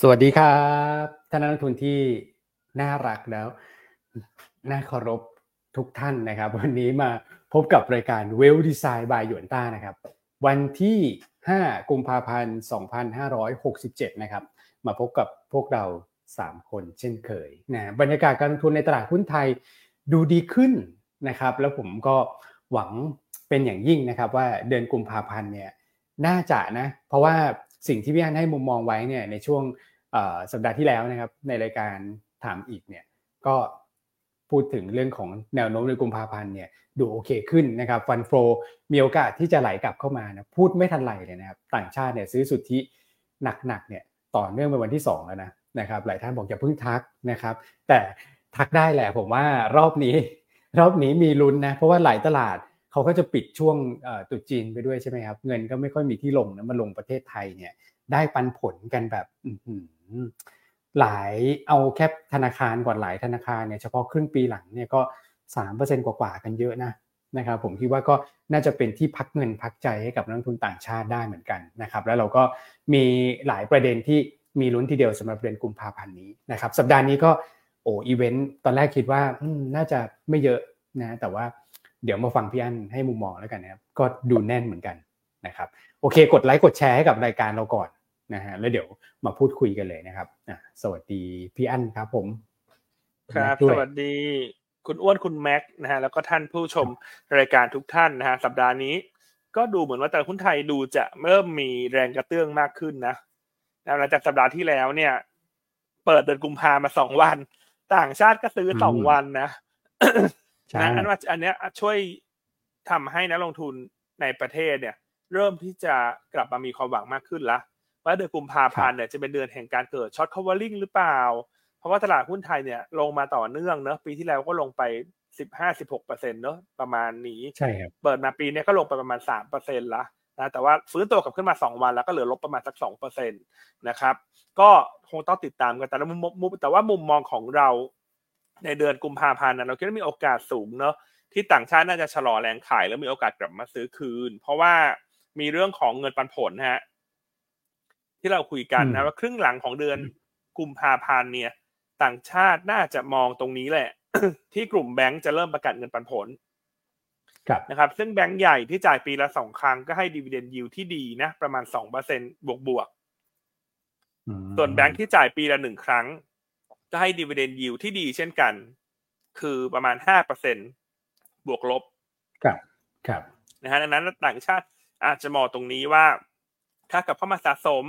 สวัสดีครับท่านนักทุนที่น่ารักแล้วน่าเคารพทุกท่านนะครับ วันนี้มาพบกับรายการ Well Design by หยวนต้านะครับ วันที่ 5 กุมภาพันธ์ 2567 นะครับ มาพบกับพวกเรา 3 คนเช่นเคยนะบรรยากาศการลงทุนในตลาดหุ้นไทยดูดีขึ้นนะครับ แล้วผมก็หวังเป็นอย่างยิ่งนะครับว่าเดือนกุมภาพันธ์เนี่ยน่าจะนะ เพราะว่า สิ่งที่พี่อันให้มุมมองไว้เนี่ยในช่วงสัปดาห์ที่แล้วนะครับ ในรายการถามอีกเนี่ยก็พูดถึงเรื่องของแนวโน้มในกุมภาพันธ์เนี่ยดูโอเคขึ้นนะครับฟันโฟมีโอกาสที่จะไหลกลับเข้ามานะพูดไม่ทันไหลเลยนะครับต่างชาติเนี่ยซื้อสุทธิหนักๆเนี่ยต่อเนื่องเป็นวันที่ 2 แล้วนะนะครับหลายท่านบอกอย่าเพิ่งทักนะครับ แต่ทักได้แหละผมว่ารอบนี้ รอบนี้มีลุ้นนะเพราะว่าหลายตลาด เขาก็จะปิดช่วงตุจีนไปด้วยใช่ไหมครับ เงินก็ไม่ค่อยมีที่ลงนะมาลงประเทศไทยเนี่ย ได้ปันผลกันแบบหลายเอาแค่ธนาคารก่อนหลายธนาคารเนี่ยเฉพาะครึ่งปีหลังเนี่ยก็สามเปอร์เซ็นกว่าๆกันเยอะนะนะครับผมคิดว่าก็น่าจะเป็นที่พักเงินพักใจให้กับนักทุนต่างชาติได้เหมือนกันนะครับ แล้วเราก็มีหลายประเด็นที่มีลุ้นทีเดียวสำหรับเดือนกุมภาพันธ์นี้นะครับ สัปดาห์นี้ก็โอ้อีเวนต์ตอนแรกคิดว่าน่าจะไม่เยอะนะแต่ว่า เดี๋ยวมาฟังพี่อั้นให้มุมมองแล้วกันนะครับ ก็ดูแน่นเหมือนกันนะครับ โอเค กดไลค์กดแชร์ให้กับรายการเราก่อนนะฮะแล้วเดี๋ยวมาพูดคุยกันเลยนะครับอะสวัสดีพี่อั้นครับผม ครับ สวัสดีคุณอ้วนคุณแม็กนะฮะแล้วก็ท่านผู้ชมรายการทุกท่านนะฮะสัปดาห์นี้ ก็ดูเหมือนว่าตลาดหุ้นไทยดูจะเริ่มมีแรงกระเตื้องมากขึ้นนะหลังจากสัปดาห์ที่แล้วเนี่ย เปิดเดือนกุมภามาสองวัน ต่างชาติก็ซื้อสองวันนะ นะอันว่าอันเนี้ยช่วยทำให้นักลงทุนในประเทศเนี่ย เริ่มที่จะกลับมามีความหวังมากขึ้นละว่าเดือนกุมภาพันธ์เนี่ยจะเป็นเดือนแห่งการเกิด short covering หรือเปล่า เพราะว่าตลาดหุ้นไทยเนี่ยลงมาต่อเนื่องเนอะปีที่แล้วก็ลงไปสิบห้าสิบหกเปอร์เซ็นต์เนอะประมาณนี้ใช่ครับเปิดมาปีนี้ก็ลงไปประมาณสามเปอร์เซ็นต์ละนะแต่ว่าฟื้นตัวกลับขึ้นมาสองวันแล้วก็เหลือลบประมาณสักสองเปอร์เซ็นต์นะครับก็คงต้องติดตามกันแต่ละมุมแต่ว่ามุมมองของเรา ในเดือนกุมภาพันธ์เราคิดว่ามีโอกาสสูงเนอะที่ต่างชาติน่าจะชะลอแรงขายแล้วมีโอกาสกลับมาซื้อคืน เพราะว่ามีเรื่องของเงินปันผลฮะที่เราคุยกันนะว่าครึ่งหลังของเดือนกุมภาพันธ์เนี่ย ต่างชาติน่าจะมองตรงนี้แหละ ที่กลุ่มแบงก์จะเริ่มประกาศเงินปันผลนะครับ ซึ่งแบงก์ใหญ่ที่จ่ายปีละสองครั้งก็ให้ดีเวเดนยิวที่ดีนะ ประมาณสองเปอร์เซ็นบวกบวกส่วนแบงก์ที่จ่ายปีละหนึ่งครั้ง ก็ให้ดีเวเดนยิวที่ดีเช่นกัน คือประมาณห้าเปอร์เซ็นบวกลบ ครับ ครับ นะฮะดังนั้นต่างชาติอาจจะมองตรงนี้ว่า ถ้ากับเข้ามาสะสม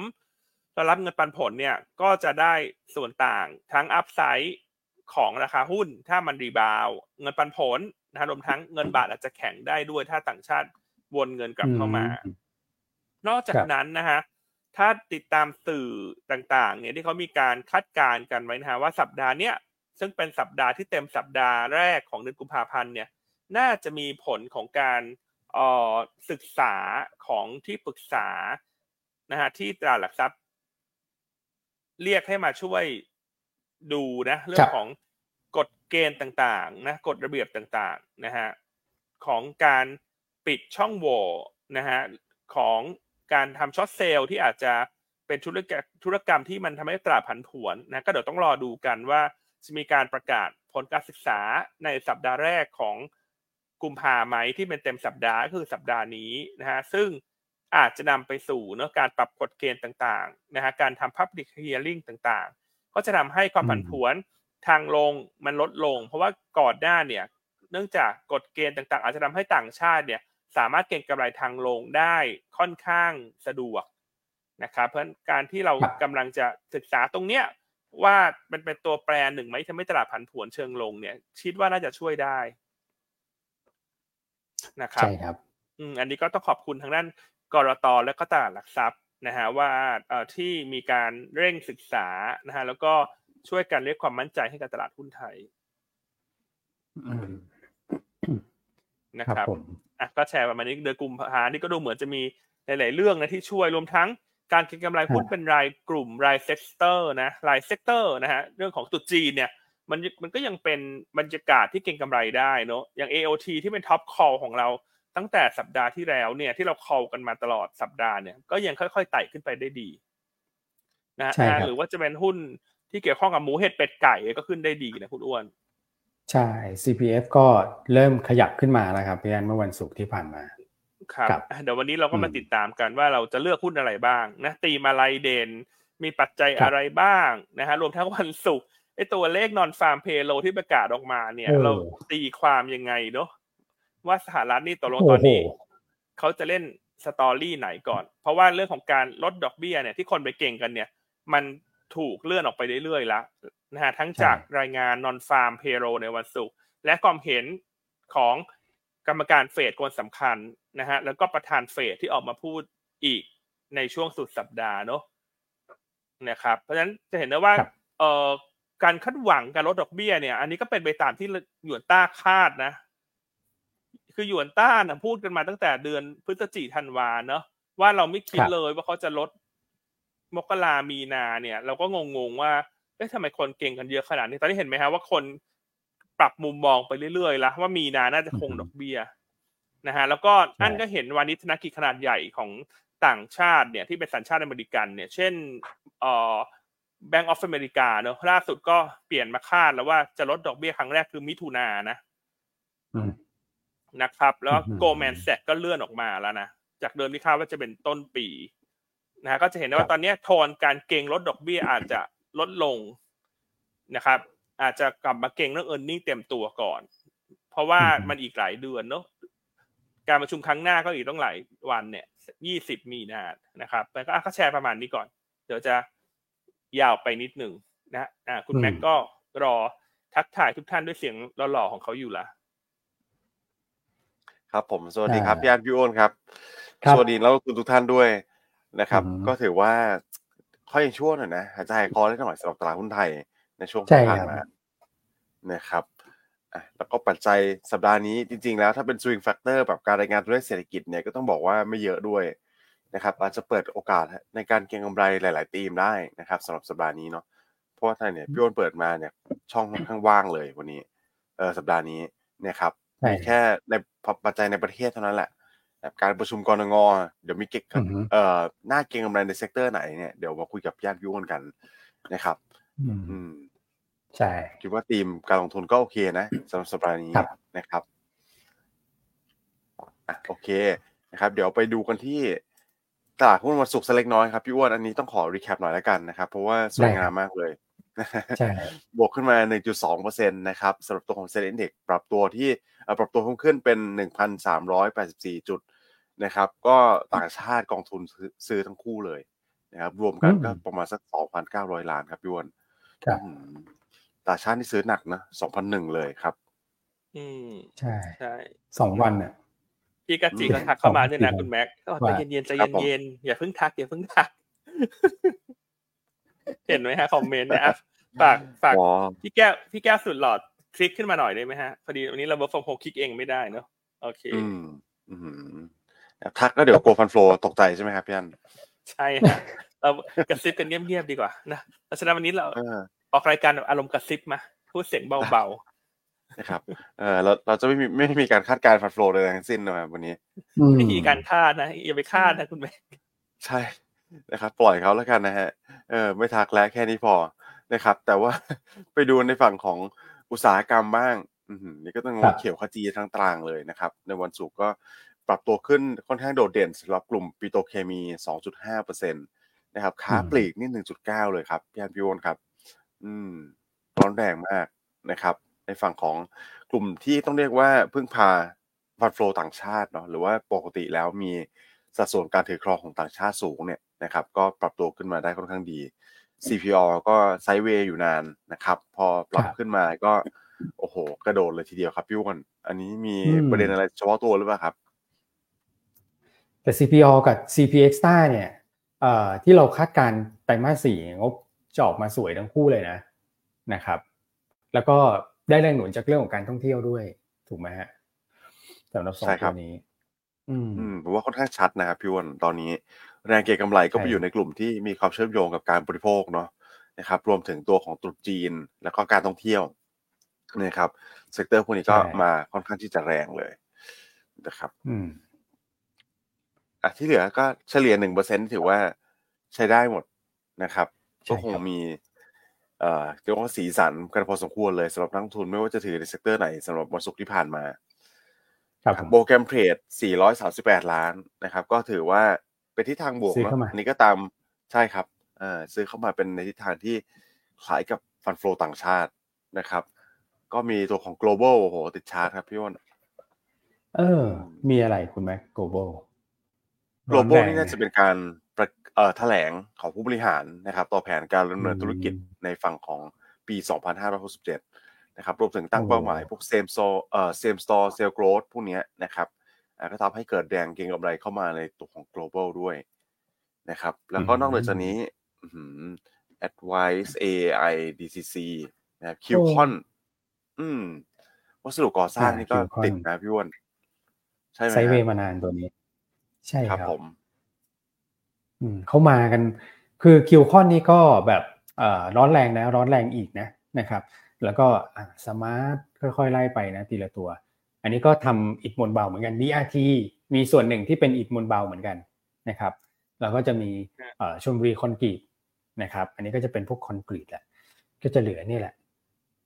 แล้วรับเงินปันผลเนี่ย ก็จะได้ส่วนต่างทั้งอัพไซด์ของราคาหุ้น ถ้ามันรีบาวเงินปันผลนะรวมทั้งเงินบาทอาจจะแข็งได้ด้วยถ้าต่างชาติวนเงินกลับเข้ามา นอกจากนั้นนะฮะ ถ้าติดตามสื่อต่างๆ เนี่ยที่เขามีการคาดการณ์กันไว้นะฮะว่าสัปดาห์เนี้ยซึ่งเป็นสัปดาห์ที่เต็มสัปดาห์แรกของเดือนกุมภาพันธ์เนี่ยน่าจะมีผลของการศึกษาของที่ปรึกษานะฮะที่ตลาดหลักทรัพย์ เรียกให้มาช่วยดูนะเรื่องของกฎเกณฑ์ต่างๆนะกฎระเบียบต่างๆนะฮะของการปิดช่องโหว่นะฮะของ การทำช็อตเซลล์ที่อาจจะเป็นธุรกรรมธุรกรรมที่มันทำให้ตลาดผันผวนนะก็เดี๋ยวต้องรอดูกันว่าจะมีการประกาศผลการศึกษาในสัปดาห์แรกของกุมภาไหมที่เป็นเต็มสัปดาห์ก็คือสัปดาห์นี้นะฮะซึ่งอาจจะนำไปสู่เนื้อการปรับกฎเกณฑ์ต่างๆนะฮะการทำ public hearing ต่างๆ ก็จะทำให้ความผันผวนทางลงมันลดลง เพราะว่าก่อนหน้าเนี่ยเนื่องจากกฎเกณฑ์ต่างๆ อาจจะทำให้ต่างชาติเนี่ย สามารถเก็งกำไรทางลงได้ค่อนข้างสะดวกนะครับเพราะการที่เรากำลังจะศึกษาตรงเนี้ยว่ามันเป็นตัวแปรหนึ่งไหมทำให้ตลาดผันผวนเชิงลงเนี่ย คิดว่าน่าจะช่วยได้นะครับใช่ครับ อืมอันนี้ก็ต้องขอบคุณทางด้านกรตและก็ตลาดหลักทรัพย์นะฮะว่าเอ่อที่มีการเร่งศึกษานะฮะแล้วก็ช่วยกันเรียกความมั่นใจให้กับตลาดหุ้นไทยนะครับ อะก็แชร์ประมาณนี้เดือนกุมภานี่ก็ดูเหมือนจะมีหลาย ๆ เรื่องนะที่ช่วยรวมทั้งการเก็งกำไรหุ้นเป็นรายกลุ่มราย sector นะราย sector นะฮะเรื่องของตรุษจีนเนี่ยมันมันก็ยังเป็นบรรยากาศที่เก็งกำไรได้เนาะอย่าง AOT ที่เป็น top call ของเราตั้งแต่สัปดาห์ที่แล้วเนี่ยที่เราคอลกันมาตลอดสัปดาห์เนี่ยก็ยังค่อย ๆ ไต่ขึ้นไปได้ดีนะใช่ครับหรือว่าจะเป็นหุ้นที่เกี่ยวข้องกับหมูเห็ดเป็ดไก่ก็ขึ้นได้ดีนะคุณอ้วน ใช่ CPF ก็เริ่มขยับขึ้นมาแล้วครับพี่อันเมื่อวันศุกร์ที่ผ่านมา ครับครับอะเดี๋ยววันนี้เราก็มาอืมติดตามกันว่าเราจะเลือกหุ้นอะไรบ้างนะตีมอะไรเด่นมีปัจจัยครับอะไรบ้างนะฮะรวมทั้งวันศุกร์ไอตัวเลขนอนฟาร์มเพโลที่ประกาศออกมาเนี่ยโอ้เราตีความยังไงเนาะว่าสหรัฐนี่ตกลงโอ้ตอนโหนี้เขาจะเล่นสตอรี่ไหนก่อน เพราะว่าเรื่องของการลดดอกเบี้ยเนี่ยที่คนไปเก่งกันเนี่ย มัน ถูกเลื่อนออกไปเรื่อยๆแล้วนะฮะทั้งจากรายงานนอนฟาร์มเพโ l ในวันศุกร์และความเห็นของกรรมการเฟดคนสำคัญนะฮะแล้วก็ประธานเฟดที่ออกมาพูดอีกในช่วงสุดสัปดาห์เนอะนะครับเพราะฉะนั้นจะเห็นได้ว่าครับเอ่อการคาดหวังการลดดอกเบี้ยเนี่ย อันนี้ก็เป็นไปตามที่หยวนต้าคาดนะ คือหยวนต้านะพูดกันมาตั้งแต่เดือนพฤศจิธันวาเนอะว่าเราไม่คิดครับเลยว่าเขาจะลด มกรามีนาเนี่ย เราก็งงๆว่าเอ๊ะทำไมคนเก่งกันเยอะขนาดนี้ตอนนี้เห็นไหมฮะว่าคนปรับมุมมองไปเรื่อยๆแล้วว่ามีนาน่าจะคงอือฮึดอกเบี้ยนะฮะแล้วก็ใช่อันก็เห็นวานิชธนกิจขนาดใหญ่ของต่างชาติเนี่ยที่เป็นสัญชาติอเมริกันเนี่ย เช่นเอ่อ Bank of America เนอะล่าสุดก็เปลี่ยนมาคาดแล้วว่าจะลดดอกเบี้ยครั้งแรกคือมิถุนายนนะอืมนะครับ แล้วก็อืมโกลแมนแซกก็เลื่อนออกมาแล้วนะ จากเดิมที่คาดว่าจะเป็นต้นปี นะฮะก็จะเห็นได้ครัว่าบตอนเนี้ยโทนการเก่งลดดอกเบี้ยอาจจะลดลงนะครับ อาจจะกลับมาเก่งเรื่องเอ r n น n g เต็มตัวก่อน เพราะว่ามันอีกหลายเดือนเนอะการประชุมครั้งหน้าก็อีกต้องหลายวันเนี่ยยี่สิบมีนานะครับแล้วก็อะก็แชร์ประมาณนี้ก่อน เดี๋ยวจะยาวไปนิดหนึ่งนะอ่าคุณอืมแม็กก็รอทักทายทุกท่านด้วยเสียงหล่อๆของเขาอยู่ละครับผมสวัสดีครับอ่าพี่อาร์ตพี่โอนครับครับ สวัสดีแล้วคุณทุกท่านด้วย นะครับอืมก็ถือว่าค่อยยังชั่วหน่อยนะหายใจหายคอได้หน่อยสำหรับตลาดหุ้นไทยในช่วงใช่ที่ผ่านครับมานะครับอะแล้วก็ปัจจัยสัปดาห์นี้จริง ๆ แล้วถ้าเป็น swing factor แบบการรายงานตัวเลขเศรษฐกิจเนี่ยก็ต้องบอกว่าไม่เยอะด้วยนะครับ อาจจะเปิดโอกาสในการเก็งกำไรหลาย ๆ ธีมได้นะครับสำหรับสัปดาห์นี้เนาะเพราะว่าไทยเนี่ยพี่โอนเปิดมาเนี่ยช่องค่อนข้างว่างเลยวันนี้เออสัปดาห์นี้นะครับใช่มีแค่ในปัจจัยในประเทศเท่านั้นแหละแบบ การประชุมกรงงเดี๋ยวมีเก็กอือฮึเอ่อน่าเก็งกำไรใน sector ไหนเนี่ยเดี๋ยวมาคุยกับพี่อาร์ตพี่อ้นกันนะครับอืมอืมใช่คิดว่าธีมการลงทุนก็โอเคนะสำหรับสัปดาห์นี้ครับนะครับอะโอเคนะครับ เดี๋ยวไปดูกันที่ตลาดหุ้นวันศุกร์สักเล็กน้อยครับพี่อ้นอันนี้ต้องขอ recap หน่อยแล้วกันนะครับ เพราะว่าสวยงามมากเลยใช่ บวกขึ้นมา 1.2%นะครับสำหรับตัวของเซ็นดี x ปรับตัวที่เอ่อปรับตัวเพิ่มขึ้นเป็น 1,384 จุดนะครับ ก็ต่างชาติกองทุนซื้อซื้อทั้งคู่เลยนะครับ รวมกันอืมก็ประมาณสัก 2,900 ล้านครับพี่อ้วนครับอืมต่างชาติที่ซื้อหนักนะ2,001เลยครับ อืมใช่ใช่สองวันเนี่ยพี่กัจจิก็ทักเข้ามาด้วยนะสองคุณแม็กก็บอกว่าใจเย็นๆใจครับผมเย็นๆอย่าเพิ่งทักอย่าเพิ่งทัก เห็นไหมฮะคอมเมนต์เนี่ยอะฝากฝากอ๋อพี่แก้วพี่แก้วสุดหลอดคลิกขึ้นมาหน่อยได้ไหมฮะพอดีวันนี้เรา work from home คลิกเองไม่ได้เนอะโอเคอืมอืมทักแล้วเดี๋ยวกลัว fund flow ตกใจใช่ไหมครับพี่อ้นใช่ฮะเรากระซิบกันเงียบๆดีกว่านะเพราะฉะนั้นวันนี้เราเออออกรายการแบบอารมณ์กระซิบมาพูดเสียงเบานะครับเออเราเราจะไม่มีไม่มีการคาดการณ์ fund flow เลยทั้งสิ้นนะครับวันนี้อืมๆวิธีการคาดนะอย่าไปคาดนะคุณแม็กใช่ นะครับ ปล่อยเขาแล้วกันนะฮะเออไม่ทักแล้วแค่นี้พอนะครับ แต่ว่าไปดูในฝั่งของอุตสาหกรรมบ้างอือหือนี่ก็ต้องครับเขียวขจีทั้งตารางเลยนะครับ ในวันศุกร์ก็ปรับตัวขึ้นค่อนข้างโดดเด่นสำหรับกลุ่มปิโตรเคมี 2.5%นะครับค้าปลีกนี่ 1.9 เลยครับพี่อันพี่โอนครับ อืมร้อนแรงมากนะครับ ในฝั่งของกลุ่มที่ต้องเรียกว่าพึ่งพาฟันโฟต่างชาติเนาะหรือว่าปกติแล้วมีสัดส่วนการถือครองของต่างชาติสูงเนี่ย นะครับ ก็ปรับตัวขึ้นมาได้ค่อนข้างดี CPO ก็ไซด์เวย์อยู่นานนะครับ พอปรับครับขึ้นมาก็ โอ้โห กระโดดเลยทีเดียวครับพี่อ้วนอันนี้มีอืมประเด็นอะไรเฉพาะตัวหรือเปล่าครับ แต่ CPO กับ CPX ต้าเนี่ยเอ่อที่เราคาดการณ์ไตรมาสสี่งบจะออกมาสวยทั้งคู่เลยนะนะครับ แล้วก็ได้แรงหนุนจากเรื่องของการท่องเที่ยวด้วย ถูกไหมฮะสำหรับสองใช่คตัรัวนี้ี้อืมอืมผมว่าค่อนข้างชัดนะครับพี่อ้นตอนนี้ แรงเก็งกำไรก็ไปใช่อยู่ในกลุ่มที่มีความเชื่อมโยงกับการบริโภคเนาะนะครับ รวมถึงตัวของตรุษจีนแล้วก็การท่องเที่ยวนะครับ sector พวกนี้ก็มาค่อนข้างที่จะแรงเลยนะครับ อืมอะที่เหลือก็เฉลี่ยหนึ่งเปอร์เซ็นต์ถือว่าใช้ได้หมดนะครับก็คงมีเอ่อเรียกว่าสีสันกันพอสมควรเลยสำหรับนักลงทุนไม่ว่าจะถือใน sector ไหนสำหรับวันศุกร์ที่ผ่านมา ครับผม program trade 438 ล้านนะครับ ก็ถือว่า เป็นทิศทางบวกซื้อเนาะเข้ามาอันนี้ก็ตามใช่ครับเอ่อซื้อเข้ามาเป็นในทิศทางที่คล้ายกับ fund flow ต่างชาตินะครับ ก็มีตัวของ Global โอ้โหติดชาร์ตครับพี่อ้นเออ มีอะไรคุณแม็กโกลบอล global นี่น่าจะเป็นการประเอ่อแถลงของผู้บริหารนะครับ ต่อแผนการดำเนินธุรกิจในฝั่งของปี 2567 นะครับรวมถึงตั้งเป้าหมายพวก same store เอ่อ same store sale growth พวกเนี้ยนะครับอ่า ก็ทำให้เกิดแรงเก็งกำไรเข้ามาในตัวของ global ด้วยนะครับ แล้วก็นอกเหนือจากนี้อื้อหือ advice AI DCC นะครับ QCon อืมวัสดุก่อสร้างนี่ก็ติดนะพี่อ้วนใช่ไหมไซด์เวฮะมานานตัวนี้ ใช่คครับผม อืม เขามากัน คือ Q-CON นี่ก็แบบเอ่อร้อนแรงนะ ร้อนแรงอีกนะนะครับ แล้วก็ SMART ค่อยๆไล่ไปนะ ทีละตัว อันนี้ก็ทำอิฐมวลเบาเหมือนกัน DRT มีส่วนหนึ่งที่เป็นอิฐมวลเบาเหมือนกันนะครับแล้วก็จะมีเอ่อชลบุรีคอนกรีตนะครับ อันนี้ก็จะเป็นพวกคอนกรีตแหละก็จะเหลือนี่แหละ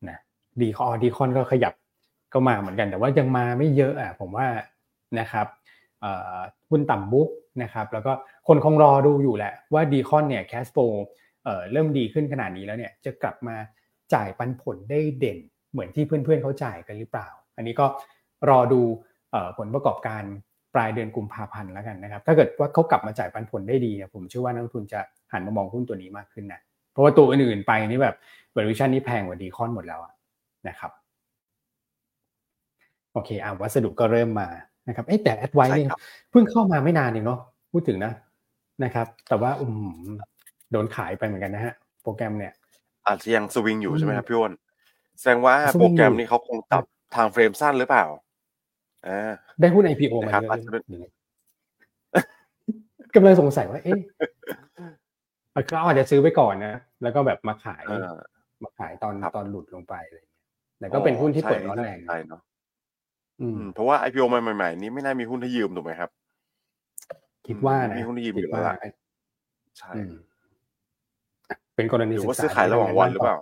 นะดีคอดีคอนก็ขยับก็มาเหมือนกัน แต่ว่ายังมาไม่เยอะอะผมว่านะครับเอ่อหุ้นต่ำบุ๊กนะครับ แล้วก็คนคงรอดูอยู่แหละว่าดีคอนเนี่ยแคสโปเอ่อเริ่มดีขึ้นขนาดนี้แล้วเนี่ยจะกลับมาจ่ายปันผลได้เด่นเหมือนที่เพื่อนๆเขาจ่ายกันหรือเปล่า อันนี้ก็ รอดูเอ่อผลประกอบการปลายเดือนกุมภาพันธ์แล้วกันนะครับ ถ้าเกิดว่าเขากลับมาจ่ายปันผลได้ดีเนี่ยผมเชื่อว่านักลงทุนจะหันมามองหุ้นตัวนี้มากขึ้นนะเพราะว่าตัวอื่นๆไปนี่แบบ valuation นี่แพงกว่าดีคอนหมดแล้วอะนะครับโอเคอะวัสดุก็เริ่มมานะครับเอ๊ะแต่แอดไวใช่นี่ครับเพิ่งเข้ามาไม่นานเองเนาะพูดถึงนะนะครับ แต่ว่าอืมโดนขายไปเหมือนกันนะฮะ โปรแกรมเนี่ยอาจจะยังสวิงอยู่อืมใช่ไหมครับพี่อ้นแสดงว่าสวิงอยู่โปรแกรมนี้เขาคงตับทางเฟรมสั้นหรือเปล่าอ่า ได้หุ้น IPO มานะครับเยอะอาจจะเป็นหรือไงกำลังสงสัยว่า เอ๊ะเขาอาจจะซื้อไปก่อนนะ แล้วก็แบบมาขายเออมาขายตอนครับตอนหลุดลงไปอะไรอย่างเงี้ยแต่ก็เป็นหุ้นที่เปิดร้อนแรงใช่เนาะอืมอืมเพราะว่า IPO ใหม่ๆนี้ไม่น่ามีหุ้นให้ยืมถูกไหมครับ คิดว่านะมีหุ้นที่ยืมอยู่คิดแล้วล่ะใช่อืมเป็นกรณีหรือศึกว่าษาซื้อขายระหว่างวันหรือเปล่า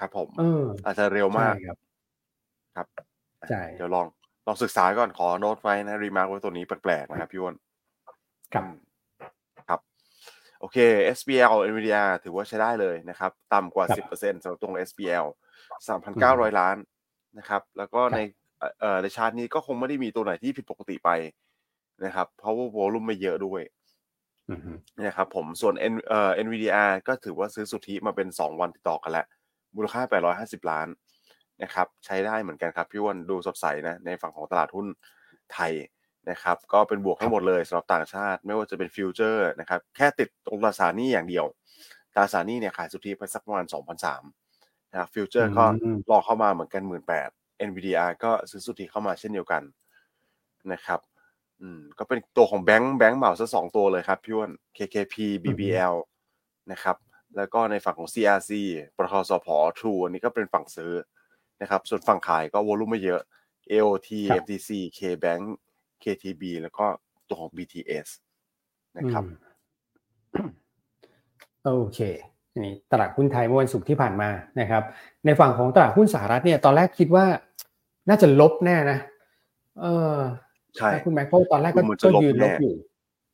ครับ ผมเอออาจจะเร็วมากใช่ครับ ครับใช่เดี๋ยวลอง ลองศึกษาก่อนขอโน้ตไว้นะรีมาร์กไว้ตัวนี้แปลกๆนะครับพี่อ้วนครับอืมครับ โอเค SBL Nvidia ถือว่าใช้ได้เลยนะครับ ต่ำกว่าครับ10%สำหรับตรง SBL อืม3,900 ล้านนะครับ แล้วก็ครับในเอ่อเอ่อในชาร์ตนี้ก็คงไม่ได้มีตัวไหนที่ผิดปกติไปนะครับ เพราะว่าโวลุ่มไม่เยอะด้วยอืมฮึนะครับผมส่วน N เอ่อ NVDR ก็ถือว่าซื้อสุทธิมาเป็น 2 วันติดต่อกันแล้วมูลค่า 850 ล้าน นะครับใช้ได้เหมือนกันครับพี่อ้วนดูสดใสนะในฝั่งของตลาดหุ้นไทยนะครับก็เป็นบวกทั้งหมดเลยสำหรับต่างชาติ ไม่ว่าจะเป็นฟิวเจอร์นะครับแค่ติดตรงตราสารหนี้อย่างเดียวตราสารหนี้เนี่ยขายสุทธิไปสักประมาณ2,003นะครับ futures ก็อืม long เข้ามาเหมือนกัน 18,000 NVDR ก็ซื้อสุทธิเข้ามาเช่นเดียวกันนะครับอืมก็เป็นตัวของแบงค์แบงค์เหมาซะสองตัวเลยครับพี่อ้วน KKP BBL นะครับแล้วก็ในฝั่งของ CRC ปตทสพ True อันนี้ก็เป็นฝั่งซื้อ นะครับ ส่วนฝั่งขายก็วอลุ่มไม่เยอะ AOT ครับ MTC KBank KTB แล้วก็ตัวของ BTS นะครับอืมโอเคอันนี้ตลาดหุ้นไทยเมื่อวันศุกร์ที่ผ่านมานะครับ ในฝั่งของตลาดหุ้นสหรัฐเนี่ยตอนแรกคิดว่าน่าจะลบแน่นะ เออใช่ถ้าคุณแม็กเพราะตอนแรกก็ดูเหมือนจะก็ลบยืนลบแน่อยู่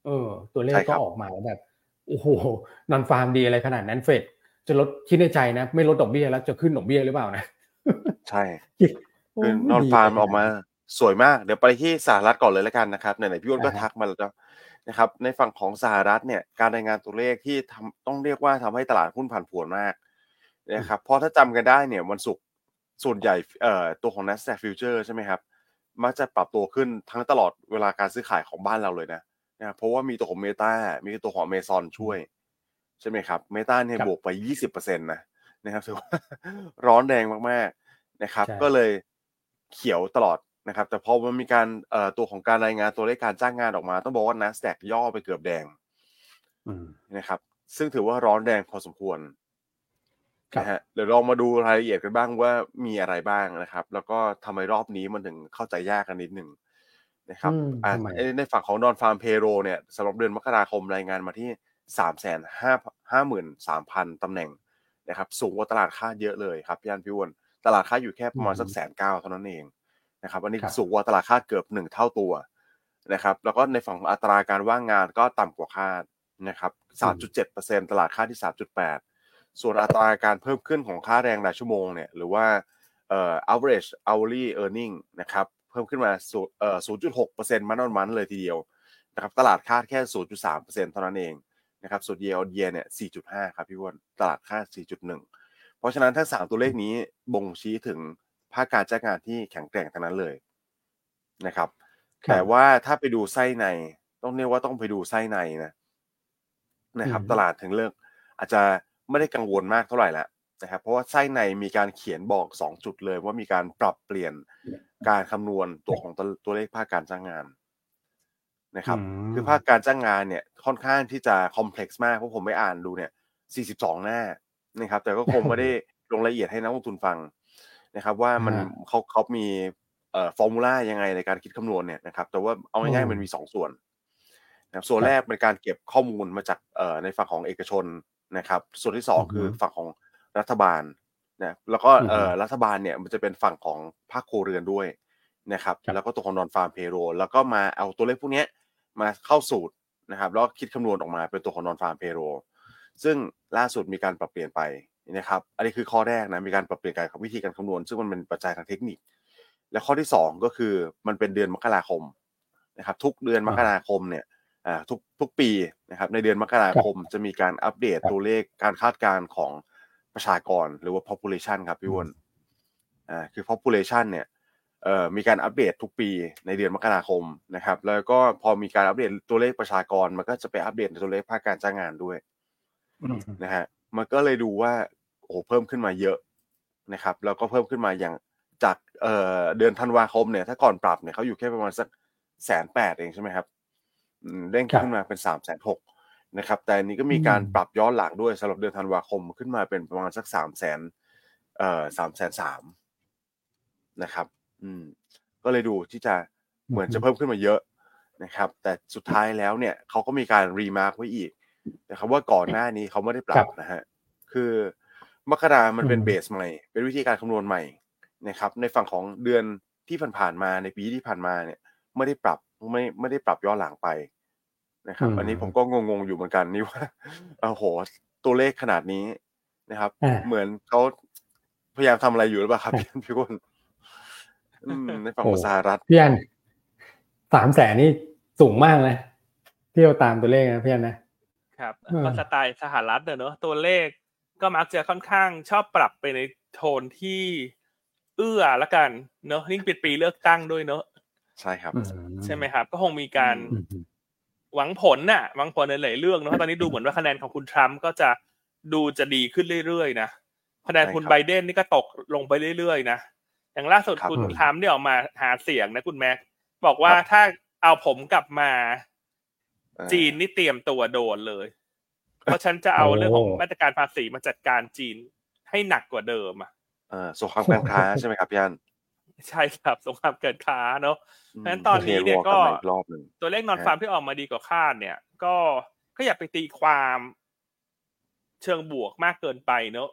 เออ ตัวเลขใช่คก็รับออกมาแล้วแบบโอ้โหนอนฟาร์มดีอะไรขนาดนั้นเฟดจะลดคิดในใจนะ ไม่ลดดอกเบี้ยแล้วจะขึ้นดอกเบี้ยหรือเปล่านะ ใช่โอ้คือนอนดีฟาร์มไปขนดออกมาสวยมาก เดี๋ยวไปที่สหรัฐก่อนเลยแล้วกันนะครับไหนๆพี่อ้วนก็อ่าฮะทักมาแล้วเนอะนะครับ ในฝั่งของสหรัฐเนี่ย การรายงานตัวเลขที่ทำต้องเรียกว่าทำให้ตลาดหุ้นผันผวนมากนะครับเพราะถ้าจำกันได้เนี่ยวันศุกร์ส่วนใหญ่เอ่อตัวของ NASDAQ Future ใช่ไหมครับมักจะปรับตัวขึ้นทั้งตลอดเวลาการซื้อขายของบ้านเราเลยนะนะครับเพราะว่ามีตัวของ Meta มีตัวของ Amazon ช่วย ใช่ไหมครับ Meta เนี่ยครับบวกไป 20%นะ นะครับถือว่าร้อนแรงมากๆนะครับใช่ก็เลยเขียวตลอดนะครับ แต่พอมันมีการเอ่อตัวของการรายงานตัวเลขการจ้างงานออกมา ต้องบอกว่า NASDAQ ย่อไปเกือบแดงอืมนะครับ ซึ่งถือว่าร้อนแรงพอสมควรครับนะฮะเดี๋ยวลองมาดูรายละเอียดกันบ้างว่ามีอะไรบ้างนะครับ แล้วก็ทำไมรอบนี้มันถึงเข้าใจยากกันนิดหนึ่งนะครับอืมอะทำไมในในฝั่งของนอนฟาร์มเพโรเนี่ยสำหรับเดือนมกราคมรายงานมาที่สามแสนห้า53,000ตำแหน่ง นะครับสูงกว่าตลาดคาดเยอะเลยครับพี่อันพี่อ้วนตลาดคาดอยู่แค่ประมาณสักแสนเก้าเท่านั้นเองนะครับอันนี้สูงกว่าตลาดคาดเกือบหนึ่งเท่าตัวนะครับแล้วก็ในฝั่งของอัตราการว่างงานก็ต่ำกว่าคาดนะครับ3.7%ตลาดคาดที่3.8ส่วนอัตราการเพิ่มขึ้นของค่าแรงรายชั่วโมงเนี่ยหรือว่าเอ่อ average hourly earning นะครับเพิ่มขึ้นมาสูเอ่อ0.6%มันอนมันเลยทีเดียวนะครับตลาดคาดแค่ 0.3%เท่านั้นเอง นะครับส่วน year on year เนี่ย 4.5 ครับพี่วอนตลาดคาด4.1 เพราะฉะนั้นทั้ง3ตัวเลขนี้บ่งชี้ถึงภาคการจ้างงานที่แข็งแกร่งทั้งนั้นเลยนะครับ แต่ว่าถ้าไปดูไส้ในต้องเรียกว่าต้องไปดูไส้ในนะนะครับ ตลาดถึงเลิกอาจจะไม่ได้กังวลมากเท่าไหร่แล้วนะครับ เพราะว่าไส้ในมีการเขียนบอก 2 จุดเลย ว่ามีการปรับเปลี่ยนการคำนวณตัวของตัวตัวเลขภาคการจ้างงาน นะครับ คือภาคการจ้างงานเนี่ยค่อนข้างที่จะคอมเพล็กซ์มากเพราะผมไม่อ่านดูเนี่ย 42 หน้านะครับ แต่ก็คงไม่ได้ลงรายละเอียดให้นักลงทุนฟังนะครับ ว่ามันเขาเขามีเอ่อ formula ยังไงในการคิดคำนวณเนี่ยนะครับ แต่ว่าเอาง่ายๆมันมี 2 ส่วนนะครับส่วนแรกเป็นการเก็บข้อมูลมาจากเอ่อในฝั่งของเอกชนนะครับ ส่วนที่ 2 คือฝั่งของรัฐบาลนะแล้วก็เอ่อรัฐบาลเนี่ยมันจะเป็นฝั่งของภาคครัวเรือนด้วยนะครับ แล้วก็ตัวของ Nonfarm Payroll แล้วก็มาเอาตัวเลขพวกนี้ มาเข้าสูตรนะครับแล้วคิดคำนวณออกมาเป็นตัวของ Nonfarm Payrollซึ่งล่าสุดมีการปรับเปลี่ยนไปนะครับ อันนี้คือข้อแรกนะมีการปรับเปลี่ยนการวิธีการคำนวณ ซึ่งมันเป็นปัจจัยทางเทคนิค และข้อที่ 2 ก็คือมันเป็นเดือนมกราคมนะครับ ทุกเดือนมกราคมเนี่ยอ่าทุกทุกปีนะครับ ในเดือนมกราคมจะมีการอัปเดตตัวเลขการคาดการณ์ของประชากรหรือว่า population ครับพี่วอนอ่าคือ population เนี่ยเอ่อ มีการอัปเดตทุกปีในเดือนมกราคมนะครับ แล้วก็พอมีการอัปเดตตัวเลขประชากร มันก็จะไปอัปเดตในตัวเลขภาคการจ้างงานด้วยนะฮะมันก็เลยดูว่าโอ้โหเพิ่มขึ้นมาเยอะนะครับ แล้วก็เพิ่มขึ้นมาอย่างจากเอ่อเดือนธันวาคมเนี่ยถ้าก่อนปรับเนี่ยเขาอยู่แค่ประมาณสักแสนแปดเองใช่ไหมครับเด้งขึ้นมาเป็นสามแสนหกนะครับ แต่อันนี้ก็มีการปรับย้อนหลังด้วยสำหรับเดือนธันวาคมขึ้นมาเป็นประมาณสักสามแสนเอ่อสามแสนสามนะครับ อืม ก็เลยดูที่จะเหมือนจะเพิ่มขึ้นมาเยอะนะครับ แต่สุดท้ายแล้วเนี่ยเขาก็มีการรีมาร์กไว้อีกแต่คำว่าก่อนหน้านี้เขาไม่ได้ปรับนะฮะคือมกรามันเป็นเบสใหม่ เป็นวิธีการคำนวณใหม่นะครับ ในฝั่งของเดือนที่ผ่านๆมาในปีที่ผ่านมาเนี่ย ไม่ได้ปรับไม่ไม่ได้ปรับย้อนหลังไปนะครับ อันนี้ผมก็งงๆอยู่เหมือนกันนี่ว่าโอ้โหตัวเลขขนาดนี้นะครับ เหมือนเขาพยายามทำอะไรอยู่หรือเปล่าครับพี่พี่คน ในฝั่งของสหรัฐพี่อันสามแสนนี่สูงมากเลยที่เราตามตัวเลขนะพี่อันนะครับก็สไตล์สหรัฐเนอะตัวเลขก็มักจะค่อนข้างชอบปรับไปในโทนที่เอื้อละกันเนอะยิ่งเป็นปีเลือกตั้งด้วยเนอะใช่ครับ ใช่ไหมครับ ก็คงมีการหวังผลน่ะหวังผลในหลายเรื่องเนอะตอนนี้ดูเหมือนว่าคะแนนของคุณทรัมป์ก็จะดูจะดีขึ้นเรื่อยๆนะคะแนนคุณไบเดนนี่ก็ตกลงไปเรื่อยๆ นะ อย่างล่าสุดคุณทรัมป์เนี่ยออกมาหาเสียงนะคุณแม็กบอกว่าถ้าเอาผมกลับมา จีนนี่เตรียมตัวโดนเลย เพราะฉันจะเอาเรื่องของมาตรการภาษีมาจัดการจีนให้หนักกว่าเดิมอะเออสงครามการค้าใช่ไหมครับพี่อันใช่ครับสงครามการค้าเนาะเพราะฉะนั้นตอนนี้เนี่ยก็ตัวเลขนอนฟาร์มที่ออกมาดีกว่าคาดเนี่ย ก็ก็อย่าไปตีความเชิงบวกมากเกินไปเนาะ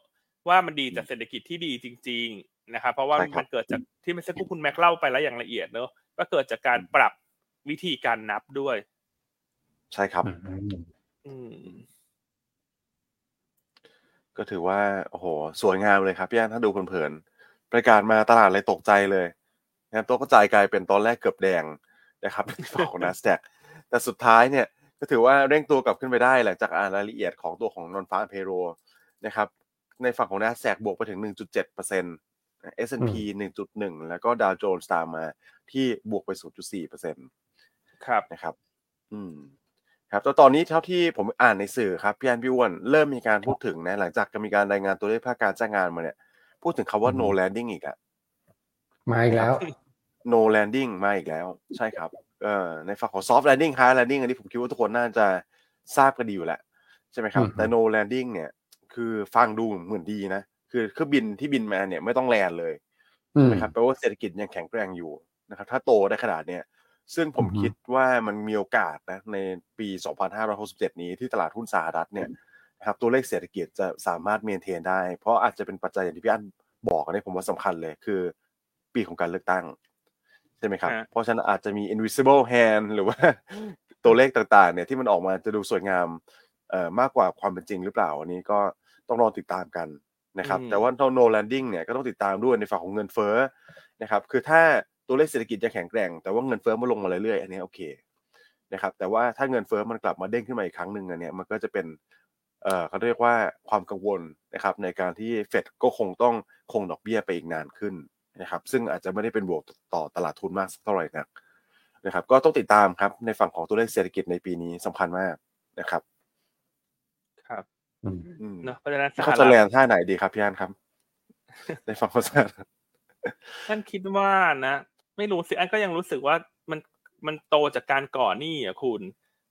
ว่ามันดีจากเศรษฐกิจที่ดีจริงๆ นะครับเพราะว่ามันเกิดจากที่ไม่ใช่คู่คุณแม็กเล่าไปแล้วอย่างละเอียดเนาะก็เกิดจากการปรับวิธีการนับด้วย ใช่ครับ อืมก็ถือว่าโอ้โหสวยงามเลยครับพี่อันถ้าดูเพลินๆประกาศมาตลาดเลยตกใจเลยนะครับตัวก็จ่ายกลายเป็นตอนแรกเกือบแดงนะครับในฝั่งของ NASDAQ แต่สุดท้ายเนี่ยก็ถือว่าเร่งตัวกลับขึ้นไปได้หลังจากอ่านรายละเอียดของตัวของนอนฟ้าเพโรนะครับในฝั่งของ NASDAQ บวกไปถึง 1.7% S&P 1.1 แล้วก็ดาวโจนส์ตามมาที่บวกไป 0.4%ครับนะครับ อืม ครับแต่ตอนนี้เท่าที่ผมอ่านในสื่อครับพี่อันพี่อ้วนเริ่มมีการพูดถึงนะ หลังจากมีการรายงานตัวเลขภาคการจ้างงานมาเนี่ย พูดถึงคำว่า no landing อีกอะมาอีกแล้ว no landing มาอีกแล้ว ใช่ครับ เอ่อในฝั่งของ soft landing hard landing อันนี้ผมคิดว่าทุกคนน่าจะทราบกันดีอยู่แล้วใช่ไหมครับ แต่ no landing เนี่ย คือฟังดูเหมือนดีนะ คือเครื่องบินที่บินมาเนี่ยไม่ต้องแลนเลยนะครับแปลว่าเศรษฐกิจยังแข็งแกร่งอยู่นะครับ ถ้าโตได้ขนาดเนี้ยซึ่งผมคิดว่ามันมีโอกาสนะในปี 2567 นี้ที่ตลาดหุ้นสหรัฐเนี่ยนะครับตัวเลขเศรษฐกิจจะสามารถเมนเทนได้ เพราะอาจจะเป็นปัจจัยอย่างที่พี่อันบอกอันนี้ผมว่าสำคัญเลยคือ ปีของการเลือกตั้ง ใช่ไหมครับฮะเพราะฉะนั้นอาจจะมี invisible hand หรือว่าตัวเลขต่างๆ เนี่ยที่มันออกมาจะดูสวยงามเอ่อมากกว่าความเป็นจริงหรือเปล่าอันนี้ก็ต้องรอติดตามกัน นะครับอืมแต่ว่า no landing เนี่ยก็ต้องติดตามด้วยในฝั่งของเงินเฟ้อนะครับคือถ้าตัวเลขเศรษฐกิจจะแข็งแกร่งแต่ว่าเงินเฟ้อมันลงมาเรื่อยๆอันนี้โอเคนะครับแต่ว่าถ้าเงินเฟ้อมันกลับมาเด้งขึ้นมาอีกครั้งหนึ่งอันเนี้ยมันก็จะเป็นเอ่อเขาเรียกว่าความกังวลนะครับในการที่เฟดก็คงต้องคงดอกเบี้ยไปอีกนานขึ้นนะครับซึ่งอาจจะไม่ได้เป็นบวกต่อตลาดทุนมากสักเท่าไหร่นักนะครับก็ต้องติดตามครับในฝั่งของตัวเลขเศรษฐกิจในปีนี้สำคัญมากนะครับครับอืมอืม เนอะเพราะฉะนั้นสเขาหจะรัแลฐนท่าไหนดีครับพี่อันครับในฝั่งของสหรัฐท่านคิดว่านะ ไม่รู้สิอันก็ยังรู้สึกว่ามันมันโตจากการก่อหนี้อะคุณ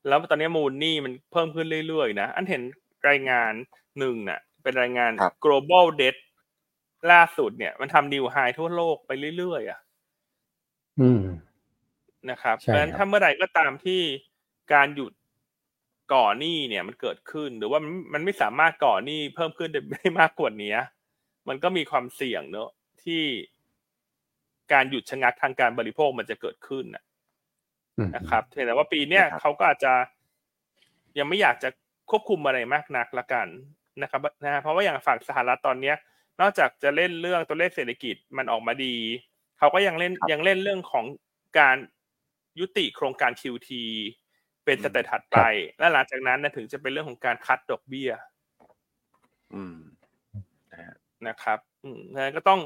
แล้วตอนนี้มูลหนี้มันเพิ่มขึ้นเรื่อยๆนะ อันเห็นรายงานหนึ่งน่ะ เป็นรายงานครับ global debt ล่าสุดเนี่ย มันทำนิวไฮทั่วโลกไปเรื่อยๆอะอืมนะครับใช่เพราะฉะนั้นครับถ้าเมื่อไหร่ก็ตามที่การหยุด ก่อหนี้เนี่ยมันเกิดขึ้นหรือว่ามันมันไม่สามารถก่อหนี้เพิ่มขึ้นได้มากกว่านี้มันก็มีความเสี่ยงเนอะที่การหยุดชะงักทางการบริโภคมันจะเกิดขึ้นน่ะอืมนะครับเพียงแต่ว่าปีเนี้ยนะครับเขาก็อาจจะยังไม่อยากจะควบคุมอะไรมากนักละกันนะครับนะฮะเพราะว่าอย่างฝั่งสหรัฐตอนเนี้ย นอกจากจะเล่นเรื่องตัวเลขเศรษฐกิจมันออกมาดีเขาก็ยังเล่นครับยังเล่นเรื่องของการยุติโครงการ QT เป็นสเตปถัดไป และหลังจากนั้นนะถึงจะเป็นเรื่องของการคัดดอกเบี้ยอืมนะครับอืมงั้นก็ต้อง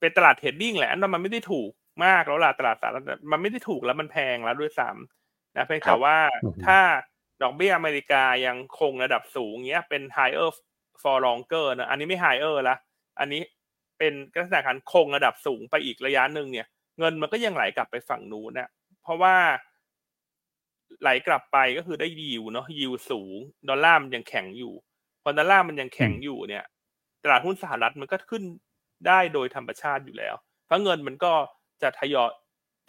เป็นตลาดเทรดดิ้งแหละอันนั้นมันไม่ได้ถูกมากแล้วล่ะตลาดสหรัฐมันไม่ได้ถูกแล้วมันแพงแล้วด้วยซ้ำนะเพียงครัแต่บว่าอืมถ้าดอกเบี้ยอเมริกายังคงระดับสูงเงี้ยเป็น higher for longer นะอันนี้ไม่ higher ละอันนี้เป็นลักษณะการคงระดับสูงไปอีกระยะหนึ่งเนี่ย เงินมันก็ยังไหลกลับไปฝั่งนู้นนะเพราะว่า ไหลกลับไปก็คือได้ยิวเนาะยิวสูง ดอลลาร์มันยังแข็งอยู่ พอดอลลาร์มันยังแข็งอยู่เนี่ย ตลาดหุ้นสหรัฐมันก็ขึ้นได้โดยธรรมชาติอยู่แล้ว เพราะเงินมันก็จะทยอย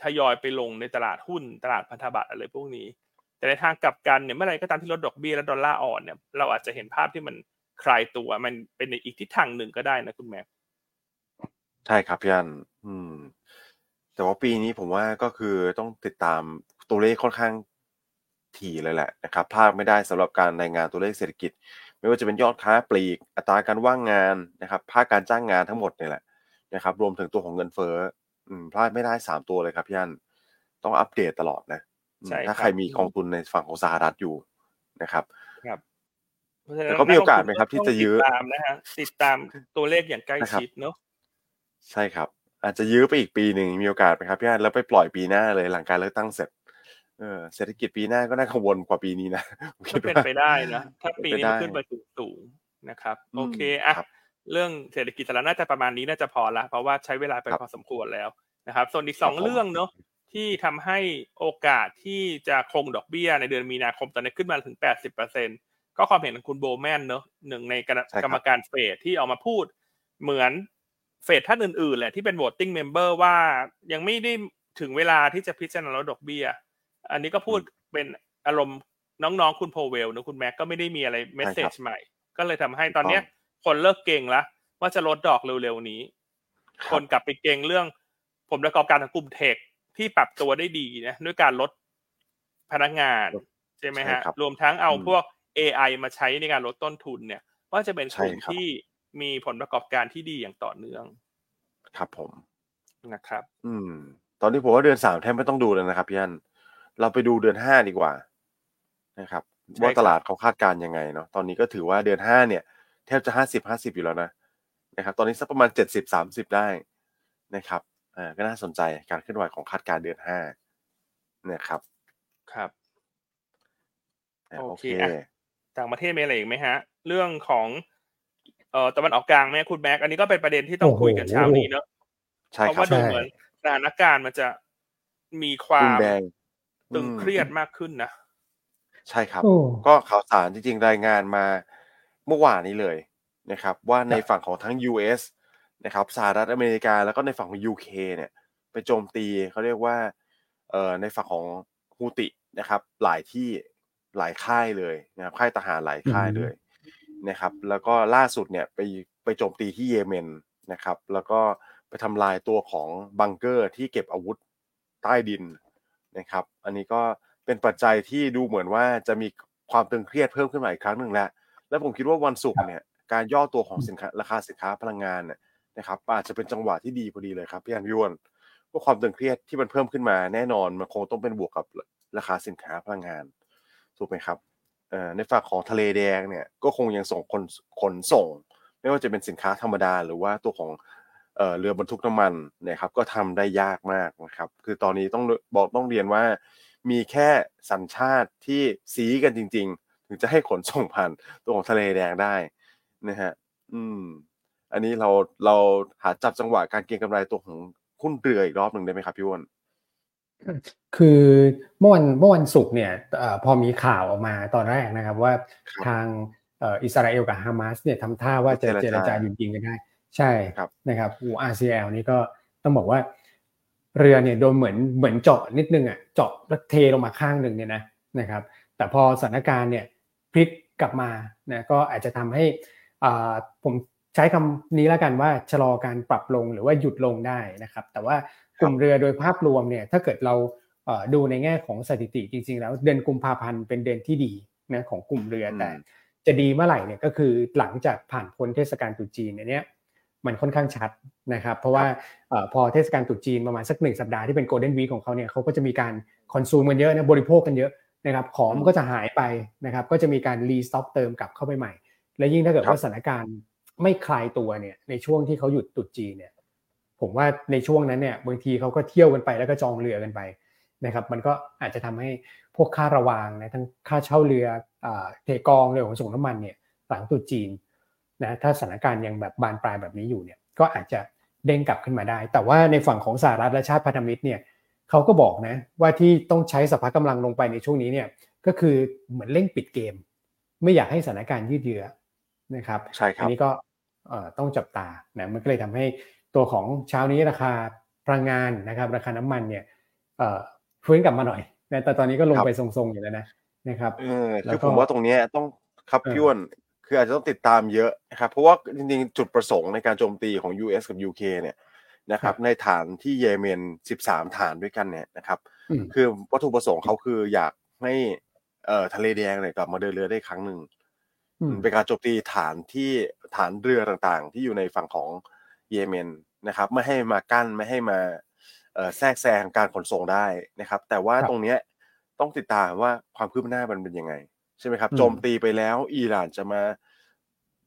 ทยอยไปลงในตลาดหุ้นตลาดพันธบัตรอะไรพวกนี้ แต่ในทางกลับกันเนี่ยเมื่อไหรก็ตามที่ลดดอกเบี้ยและดอลลาร์อ่อนเนี่ยเราอาจจะเห็นภาพที่มันคลายตัวมันเป็นในอีกทิศทางหนึ่งก็ได้นะคุณแม็กใช่ครับพี่อันอืม แต่ว่าปีนี้ผมว่าก็คือต้องติดตามตัวเลขค่อนข้าง ถี่เลยแหละนะครับพลาดไม่ได้สำหรับการรายงานตัวเลขเศรษฐกิจ ไม่ว่าจะเป็นยอดค้าปลีก อัตราการว่างงานนะครับภาคการจ้างงานทั้งหมดเนี่ยแหละนะครับรวมถึงตัวของเงินเฟ้ออืมพลาดไม่ได้สามตัวเลยครับพี่อันต้องอัปเดตตลอดนะอืมใช่ถ้าครับใครมีกองทุนในฝั่งของสหรัฐอยู่นะครับเพราะฉะนั้นแล้วก็มีโอกาสไหมครับ ที่จะยื้อติดตามนะฮะติดตามตัวเลขอย่างใกล้ชิดเนาะใช่ครับ อาจจะยื้อไปอีกปีหนึ่งมีโอกาสไหมครับพี่อันแล้วไปปล่อยปีหน้าเลยหลังการเลือกตั้งเสร็จ เออเศรษฐกิจปีหน้าก็น่ากังวลกว่าปีนี้นะผมก็คิดเป็นว่าไปได้นะ ถ้าปีนี้มันเป็นไปได้ขึ้นไปสูงสูงๆนะครับอืมโอเคอะครับเรื่องเศรษฐกิจสาระน่าจะประมาณนี้น่าจะพอละเพราะว่าใช้เวลาไปครับพอสมควรแล้วนะครับ ส่วนอีกสองครับผมเรื่องเนาะที่ทำให้โอกาสที่จะคงดอกเบี้ยในเดือนมีนาคมตอนนี้ขึ้นมาถึง 80เปอร์เซ็นก็ความเห็นของคุณโบแมนเนาะหนึ่งในกรรใช่ครับกรรมการเฟดที่ออกมาพูดเหมือนเฟดท่านอื่นๆแหละที่เป็น voting member ว่ายังไม่ได้ถึงเวลาที่จะพิจารณาลดดอกเบี้ย อันนี้ก็พูดเป็นอารมณ์น้องๆคุณโพเวลนะคุณแม็กก็ไม่ได้มีอะไรเมสเซจใหม่ ก็เลยทำให้ตอนเนี้ย คนเลิกเก่งแล้วว่าจะลดดอกเร็วๆนี้รับคนกลับไปเก่งเรื่องผลประกอบการของกลุ่มเทคที่ปรับตัวได้ดีนะด้วยการลดพนักงานใช่ไหมฮะใช่ครับรวมทั้งเอาอืมพวก AI มาใช้ในการลดต้นทุนเนี่ย ว่าจะเป็นกลุ่มใช่ครับที่มีผลประกอบการที่ดีอย่างต่อเนื่อง ครับผมนะครับ อืม ตอนนี้ผมว่าเดือนสามแทบไม่ต้องดูเลยนะครับพี่อัน เราไปดูเดือนห้าดีกว่านะครับใช่ว่าครับตลาดเขาคาดการณ์ยังไงเนาะตอนนี้ก็ถือว่าเดือนห้าเนี่ยแทบจะห้าสิบห้าสิบอยู่แล้วนะนะครับ ตอนนี้สักประมาณเจ็ดสิบสามสิบได้นะครับอ่าก็น่าสนใจการเคลื่อนไหวของคาดการณ์เดือนห้านะครับ ครับอ่าโอโอเคเคอะต่างประเทศมีอะไรอีกไหมฮะ เรื่องของเอ่อตะวันออกกลางไหมคุณแม็กอันนี้ก็เป็นประเด็นที่ต้องโอ้โหคุยกันเช้านี้เนอะใช่เพราะครับว่าดูเหมือนสถานการณ์มันจะมีควารุนมแรง ตึงอืมเครียดมากขึ้นนะ ใช่ครับโอ้ก็ข่าวสารจริงๆรายงานมาเมื่อวานนี้เลยนะครับ ว่าในฝั่งของทั้ง US นะครับสหรัฐอเมริกาแล้วก็ในฝั่งของ UK เนี่ย ไปโจมตีเขาเรียกว่าเอ่อในฝั่งของฮูตินะครับ หลายที่หลายค่ายเลยนะครับค่ายทหารหลายค่ายเลยนะครับ แล้วก็ล่าสุดเนี่ยไปไปโจมตีที่เยเมนนะครับ แล้วก็ไปทำลายตัวของบังเกอร์ที่เก็บอาวุธใต้ดิน นะครับ อันนี้ก็เป็นปัจจัยที่ดูเหมือนว่าจะมีความตึงเครียดเพิ่มขึ้นมาอีกครั้งหนึ่งแล้วแล้วผมคิดว่าวันศุกร์เนี่ยการย่อตัวของสินค้าราคาสินค้าพลังงานเนี่ยนะครับอาจจะเป็นจังหวะที่ดีพอดีเลยครับพี่อันพี่วอนว่าความตึงเครียดที่มันเพิ่มขึ้นมาแน่นอนมันคงต้องเป็นบวกกับราคาสินค้าพลังงานถูกไหมครับในฝั่งของทะเลแดงเนี่ยก็คงยังส่งคนขนส่ง ไม่ว่าจะเป็นสินค้าธรรมดา หรือว่าตัวของ เรือบรรทุกน้ำมันนะครับก็ทำได้ยากมากนะครับคือตอนนี้ต้องบอกต้องเรียนว่า มีแค่สัญชาติที่สีกันจริง ๆ ถึงจะให้ขนส่งผ่านตัวของทะเลแดงได้นะฮะอืม อันนี้เราเราหาจับจังหวะการเก็งกำไรตัวของหุ้นเรืออีกรอบหนึ่งได้ไหมครับพี่วอนคือเมื่อวันเมื่อวันศุกร์เนี่ยพอมีข่าวออกมาตอนแรกนะครับว่าทางอิสราเอลกับฮามาสเนี่ยทำท่าว่าจะเจรจาหยุดยิงกันได้ ใช่นะครับอูอาร์ซีเอลนี่ก็ต้องบอกว่า เรือเนี่ยโดนเหมือนเหมือนเจาะนิดนึงอะเจาะแล้วเทลงมาข้างหนึ่งเนี่ยนะนะครับ แต่พอสถานการณ์เนี่ยพลิกกลับมานะก็อาจจะทำให้ผมใช้คำนี้แล้วกันว่าชะลอการปรับลงหรือว่าหยุดลงได้นะครับ แต่ว่ากลุ่มเรือโดยภาพรวมเนี่ยถ้าเกิดเราดูในแง่ของสถิติจริง ๆ แล้ว เดือนกุมภาพันธ์เป็นเดือนที่ดีนะของกลุ่มเรือแต่จะดีเมื่อไหร่เนี่ยก็คือหลังจากผ่านพ้นเทศกาลตรุษจีนเนี่ย มันค่อนข้างชัดนะครับ เพราะว่าพอเทศกาลตรุษจีนประมาณสักหนึ่งสัปดาห์ที่เป็นโกลเด้นวีของเขาเนี่ยเขาก็จะมีการคอนซูมกันเยอะนะบริโภคกันเยอะนะครับของมันก็จะหายไปนะครับก็จะมีการรีสต็อกเติมกลับเข้าไปใหม่ และยิ่งถ้าเกิดว่าสถานการณ์ไม่คลายตัวเนี่ยในช่วงที่เขาหยุดตุดจีเนี่ยผมว่าในช่วงนั้นเนี่ยบางทีเขาก็เที่ยวกันไปแล้วก็จองเรือกันไปนะครับมันก็อาจจะทำให้พวกค่าระวางนะทั้งค่าเช่าเรือเทกองเรือขนส่งน้ำมันเนี่ยหลังตุดจีน นะถ้าสถานการณ์ยังแบบบานปลายแบบนี้อยู่เนี่ยก็อาจจะเด้งกลับขึ้นมาได้ แต่ว่าในฝั่งของสหรัฐและชาติพันธมิตรเนี่ยเขาก็บอกนะว่าที่ต้องใช้สภาพกำลังลงไปในช่วงนี้เนี่ยก็คือเหมือนเร่งปิดเกม ไม่อยากให้สถานการณ์ยืดเยื้อนะครับใช่ครับอันนี้ก็ต้องจับตานะมันก็เลยทำให้ตัวของเช้านี้ราคาพลังงานนะครับราคาน้ำมันเนี่ยฟื้นกลับมาหน่อยแต่ตอนนี้ก็ลงไปทรงๆอยู่แล้วนะนะครับเออคือผมว่าตรงนี้ต้องครับพี่วอน คืออาจจะต้องติดตามเยอะนะครับ เพราะว่าจริงๆ จุดประสงค์ในการโจมตีของ US กับ UK เนี่ยนะครับ ในฐานที่เยเมน 13 ฐานด้วยกันเนี่ยนะครับ คือวัตถุประสงค์เขาคืออยากให้เอ่อทะเลแดงเนี่ยกลับมาเดินเรือได้ครั้งหนึ่งเป็นการโจมตีฐานที่ฐานเรือต่างๆ ที่อยู่ในฝั่งของเยเมนนะครับ ไม่ให้มากั้นไม่ให้มาแทรกแซงการขนส่งได้นะครับ แต่ว่าตรงนี้ต้องติดตามว่าความคืบหน้ามันเป็นยังไง ใช่ไหมครับโจมตีไปแล้วอิหร่านจะมา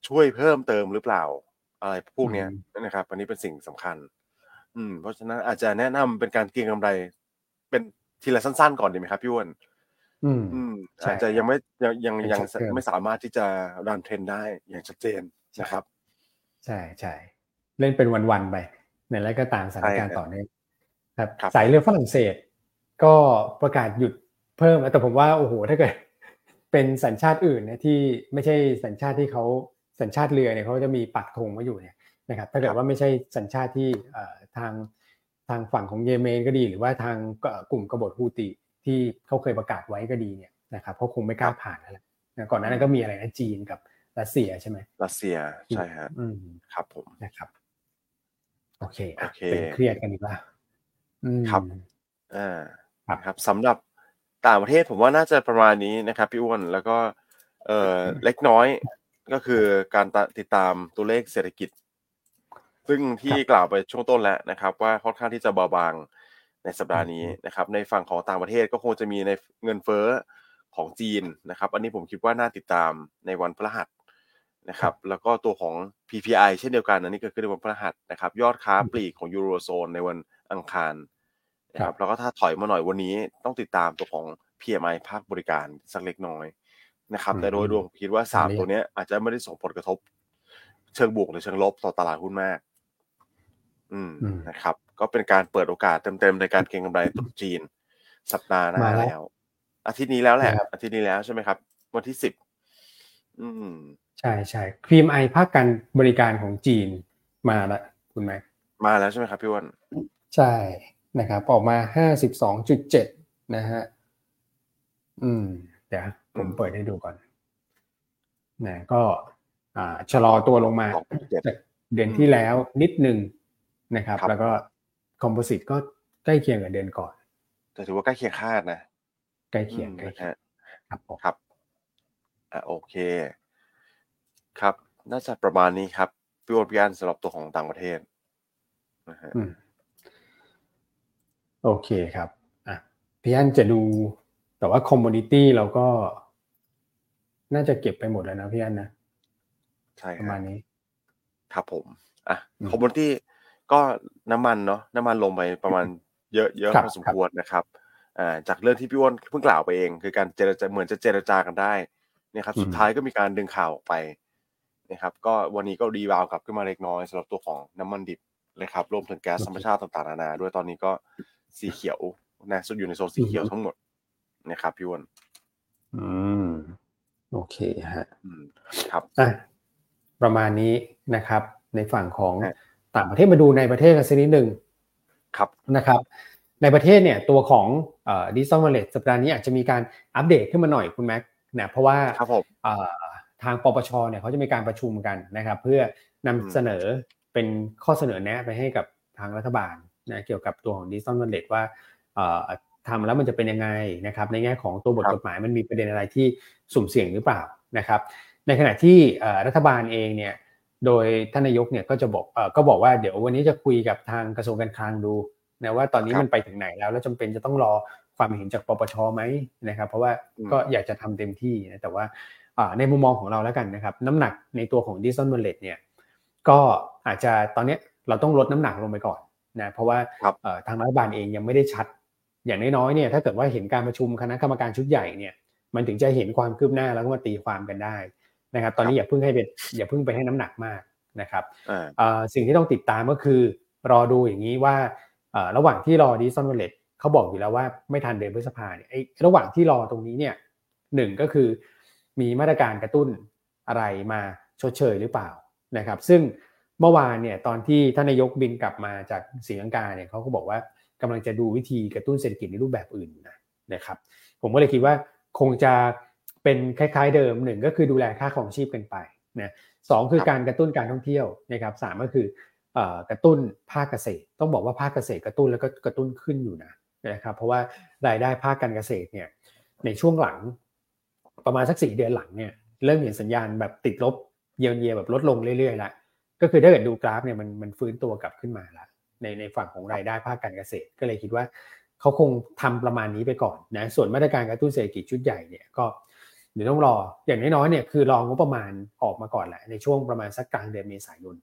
ช่วยเพิ่มเติมหรือเปล่า อะไรพวกนี้นะครับ อันนี้เป็นสิ่งสำคัญ อืม เพราะฉะนั้นอาจจะแนะนำเป็นการเก็งกำไร เป็นทีละสั้น ๆ ก่อนดีไหมครับพี่วอนอืมอืมอาจจะยังไม่ยังยังยังไม่สามารถที่จะรันเทรนได้อย่างชัดเจนนะครับ ใช่ใช่เล่นเป็นวันๆไปในแล้วก็ตามสถานการณ์ต่อเนื่องครับ สายเรือฝรั่งเศส ก็ประกาศหยุดเพิ่มแต่ผมว่าโอ้โหถ้าเกิด เป็นสัญชาติอื่นเนี่ยที่ไม่ใช่สัญชาติที่เขาสัญชาติเรือเนี่ยเขาจะมีปักธงไว้อยู่เนี่ยนะครับถ้าเกิดว่าไม่ใช่สัญชาติที่ทางทางฝั่งของเยเมนก็ดี หรือว่าทางกลุ่มกบฏฮูติที่เขาเคยประกาศไว้ก็ดีเนี่ยนะครับเขาคงไม่กล้าผ่านแล้วก่อนหน้านั้นก็มีอะไรนะจีนกับรัสเซียใช่ไหมรัสเซียใช่ฮะครับผมนะครับ โอเคโอเคเป็นเครียดกันดีกว่าครับอ่าครับสำหรับ ต่างประเทศผมว่าน่าจะประมาณนี้นะครับพี่อ้วนแล้วก็เอ่อเล็กน้อยก็คือการติดตามตัวเลขเศรษฐกิจ ซึ่งที่กล่าวไปช่วงต้นแล้วนะครับ ว่าค่อนข้างที่จะเบาบางในสัปดาห์นี้นะครับ ในฝั่งของต่างประเทศก็คงจะมีในเงินเฟ้อของจีนนะครับ อันนี้ผมคิดว่าน่าติดตามในวันพฤหัสนะครับ แล้วก็ตัวของ PPI เช่นเดียวกันอันนี้ก็คือในวันพฤหัสนะครับ ยอดค้าปลีกของยูโรโซนในวันอังคารนะ ครับแล้วก็ถ้าถอยมาหน่อยวันนี้ต้องติดตามตัวของ PMI ภาคบริการสักเล็กน้อยนะครับ แต่โดยรวมคิดว่าสามตัวนี้อาจจะไม่ได้ส่งผลกระทบ เชิงบวกหรือเชิงลบต่อตลาดหุ้นมาก อืมนะครับ ก็เป็นการเปิดโอกาสเต็มๆในการเก็งกำไรตุจีน สัปดาห์หน้าแล้ว อาทิตย์นี้แล้วแหละ อาทิตย์นี้แล้วใช่ไหมครับ วันที่สิบอืม ใช่ใช่ PMI ภาคการบริการของจีนมาแล้วคุณไหมมาแล้วใช่ไหมครับพี่วันใช่ นะครับออกมาห้าสิบสองจุดเจ็ดนะฮะอืมเดี๋ยวผมเปิดให้ดูก่อนนะก็อ่าชะลอตัวลงมาสองเจ็ดจากเดือนที่แล้วนิดหนึ่งนะครับครับ แล้วก็ Composite ก็ใกล้เคียงกับเดือนก่อนแต่ถือว่าใกล้เคียงคาดนะ ใกล้เคียงอืมใกล้นะเคียงฮะครับผมครับอะโอเค ครับ น่าจะประมาณนี้ครับพี่อ้วนพี่อันสำหรับตัวของต่างประเทศนะฮะอืม โอเคครับอะพี่อันจะดูแต่ว่า commodity เราก็ น่าจะเก็บไปหมดแล้วนะพี่อันนะใช่ครับประมาณนี้ ครับผมอะอืม commodity ก็น้ำมันเนาะน้ำมันลงไปประมาณเยอะเยอะครับพอสมควรนะครับอ่าจากเรื่องที่พี่อ้วนเพิ่งกล่าวไปเอง คือการเจรจาเหมือนจะเจรจากันได้นะครับ สุดท้ายก็มีการดึงข่าวออกไปนะครับ ก็วันนี้ก็ rebound กลับขึ้นมาเล็กน้อยสำหรับตัวของน้ำมันดิบนะครับรวมถึงแก๊สธรรมชาติต่างๆนานาด้วยตอนนี้ก็ สีเขียวนะอยู่ในโซนสีเขียวทั้งหมดนะครับพี่อ้วนอืม โอเคฮะอืมครับอะประมาณนี้นะครับ ในฝั่งของฮะต่างประเทศมาดูในประเทศกันสักนิดหนึ่งครับนะครับ ในประเทศเนี่ยตัวของ Digital Wallet สัปดาห์นี้อาจจะมีการอัปเดตขึ้นมาหน่อยคุณแม็กนะเพราะว่าครับผมเอ่อทางปปชเนี่ยเขาจะมีการประชุมกันนะครับ เพื่อนำอืมเสนอเป็นข้อเสนอแนะไปให้กับทางรัฐบาล นะเกี่ยวกับตัวของ Digital Wallet ว่าเอ่อทำแล้วมันจะเป็นยังไงนะครับในแง่ของตัวบทครับกฎหมายมันมีประเด็นอะไรที่สุ่มเสี่ยงหรือเปล่านะครับในขณะที่เอ่อรัฐบาลเองเนี่ยโดยท่านนายกเนี่ยก็จะบอกเอ่อก็บอกว่าเดี๋ยววันนี้จะคุยกับทางกระทรวงการคลังดูนะว่าตอนนี้ครับมันไปถึงไหนแล้ว แล้วจำเป็นจะต้องรอความเห็นจากปปชไหมนะครับ เพราะว่าอืมก็อยากจะทำเต็มที่นะแต่ว่าอ่าในมุมมองของเราแล้วกันนะครับ น้ำหนักในตัวของดิจิ t a ล w a l ล e t เนี่ยก็อาจจะตอนเนี้ยเราต้องลดน้ำหนักลงไปก่อน นะเพราะว่าครับเอ่อทางรัฐบาลเองยังไม่ได้ชัด อย่างน้อยๆเนี่ยถ้าเกิดว่าเห็นการประชุมคณะกรรมการชุดใหญ่เนี่ยมันถึงจะเห็นความคืบหน้าแล้วก็มาตีความกันได้นะครับ ตอนนี้อย่าเพิ่งให้เป็นอย่าเพิ่งไปให้น้ำหนักมากนะครับอ่าเอ่อสิ่งที่ต้องติดตามก็คือ รอดูอย่างนี้ว่าเอ่อระหว่างที่รอดิจิ t a ลวอลเล็ตเขาบอกอยู่แล้วว่าไม่ทันเดือนพฤษภาเนี่ยไอ้ระหว่างที่รอตรงนี้เนี่ยหนึ่งก็คือมีมาตรการกระตุ้นอะไรมาชดเชยหรือเปล่านะครับ ซึ่ง เมื่อวานเนี่ยตอนที่ท่านนายกบินกลับมาจากศรีลังกาเนี่ยเขาก็บอกว่ากำลังจะดูวิธีกระตุ้นเศรษฐกิจในรูปแบบอื่นนะนะครับ ผมก็เลยคิดว่าคงจะเป็นคล้ายๆเดิมหนึ่งก็คือดูแลค่าของชีพกันไปนะสองคือการกระตุ้นการท่องเที่ยวนะครับสามก็คืออกระตุ้นภาคเกษตร ต้องบอกว่าภาคเกษตรกระตุ้นแล้วก็กระตุ้นขึ้นอยู่นะนะครับเพราะว่ารายได้ภาคการเกษตรเนี่ยในช่วงหลังประมาณสักสี่เดือนหลังเนี่ยเริ่มเห็นสัญญาณแบบติดลบเยียร์แบบลดลงเรื่อยๆละ ก็คือถ้าเกิดดูกราฟเนี่ยมันมันฟื้นตัวกลับขึ้นมาละในในฝั่งของรายได้ภาคการเกษตร ก็เลยคิดว่าเขาคงทำประมาณนี้ไปก่อนนะส่วนมาตรการกระตุ้นเศรษฐกิจชุดใหญ่เนี่ยก็เดี๋ยวต้องรออย่างน้อยๆเนี่ยคือรองงบประมาณออกมาก่อนแหละในช่วงประมาณสักกลางเดือนเมษายน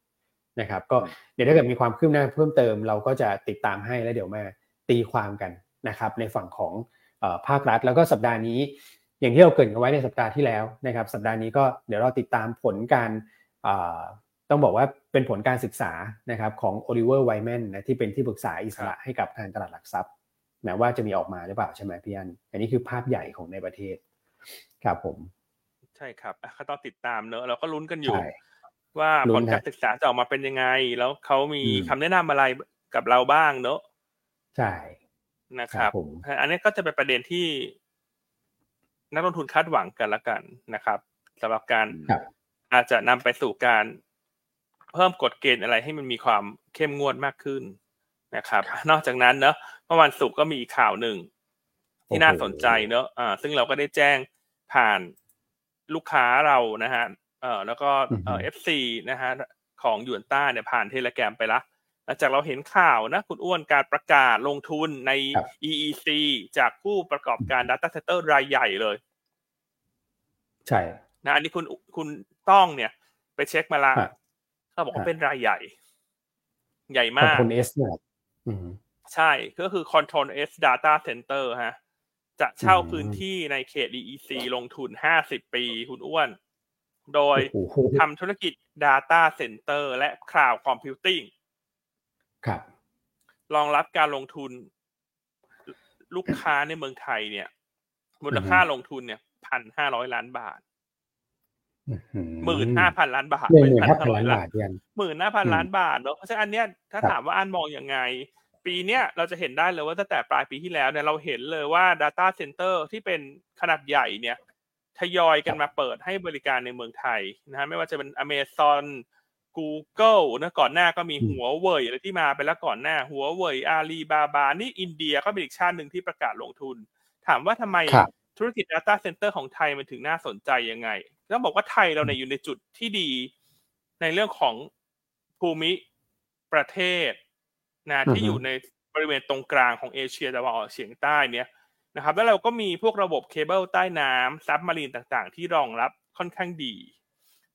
นะครับก็เดี๋ยวถ้าเกิดมีความคืบหน้าเพิ่มเติมเราก็จะติดตามให้แล้วเดี๋ยวมาตีความกันนะครับในฝั่งของออภาครัฐแล้วก็สัปดาห์นี้ อย่างที่เราเกริดกันไว้ในสัปดาห์ที่แล้วนะครับ สัปดาห์นี้ก็เดี๋ยวเราติดตามผลการ ต้องบอกว่าเป็นผลการศึกษานะครับของโอลิเวอร์ไวแมนนะที่เป็นที่ปรึกษาอิสระให้กับทางตลาดหลักทรัพย์นะว่าจะมีออกมาหรือเปล่าใช่ไหมพี่อันอันนี้คือภาพใหญ่ของในประเทศครับผม ใช่ครับอะก็ต้องติดตามเนอะเราก็ลุ้นกันอยู่ใช่ว่าลุ้ผนลฮะการศึกษาจะออกมาเป็นยังไง แล้วเขามีอืมคำแนะนำอะไรกับเราบ้างเนอะใช่นะครับครับผมอันนี้ก็จะเป็นประเด็นที่ นักลงทุนคาดหวังกันละกันนะครับสำหรับการครับอาจจะนำไปสู่การ เพิ่มกฎเกณฑ์อะไรให้มันมีความเข้มงวดมากขึ้นนะครับ นอกจากนั้นเนอะเมื่อวันศุกร์ก็มีอีกข่าวหนึ่ง ที่น่าสนใจเนอะอ่าซึ่งเราก็ได้แจ้งผ่านลูกค้าเรานะฮะเอ่อแล้วก็เอ่อ FC นะฮะของหยวนต้าเนี่ยผ่าน Telegram ไปละหลังจากเราเห็นข่าวนะคุณอ้วนการประกาศลงทุนในครับ EEC จากผู้ประกอบการ Data Center รายใหญ่เลย ใช่นะอันนี้คุณคุณต้องเนี่ย ไปเช็คมาละฮะ เขาบอกว่าฮะเป็นรายใหญ่ ใหญ่มาก Control S เนี่ยอืมใช่ก็คือ Control S Data Center ฮะ จะเช่าอืมพื้นที่ในเขต EEC ลงทุน50ปีคุณอ้วน โดยโอ้โหทำธุรกิจ Data Center และ Cloud Computing ครับรองรับการลงทุน ลูกค้าในเมืองไทยเนี่ย มูลค่าลงทุนเนี่ยพันห้าร้อยล้านบาท หมื่นห้าพันล้านบาทหนึ่งหมื่นห้าพันล้าน1,500บาทพี่อันหมื่นห้าพันอืมล้านบาทเนอะเพราะฉะนั้นอันเนี้ยถ้าครับถามว่าอันมองยังไง ปีเนี้ยเราจะเห็นได้เลยว่าตั้งแต่ปลายปีที่แล้วเนี่ยเราเห็นเลยว่า Data Center ที่เป็นขนาดใหญ่เนี่ยทยอยกันมาเปิดให้บริการในเมืองไทยนะฮะไม่ว่าจะเป็น Amazon Google นะก่อนหน้าก็มีอืมหัวเว่ยอะไรที่มาไปแล้วก่อนหน้าหัวเว่ยอาลีบาบานี่อินเดียก็เป็นอีกชาติหนึ่งที่ประกาศลงทุน ถามว่าทำไมครับธุรกิจ Data Center ของไทยมันถึงน่าสนใจยังไง ต้องบอกว่าไทยเราเนี่ยอยู่ในจุดที่ดีในเรื่องของภูมิประเทศนะที่อือฮึอยู่ในบริเวณตรงกลางของเอเชียตะวันออกเฉียงใต้เนี่ยนะครับ แล้วเราก็มีพวกระบบเคเบิลใต้น้ำ submarine ต่างๆ ที่รองรับค่อนข้างดี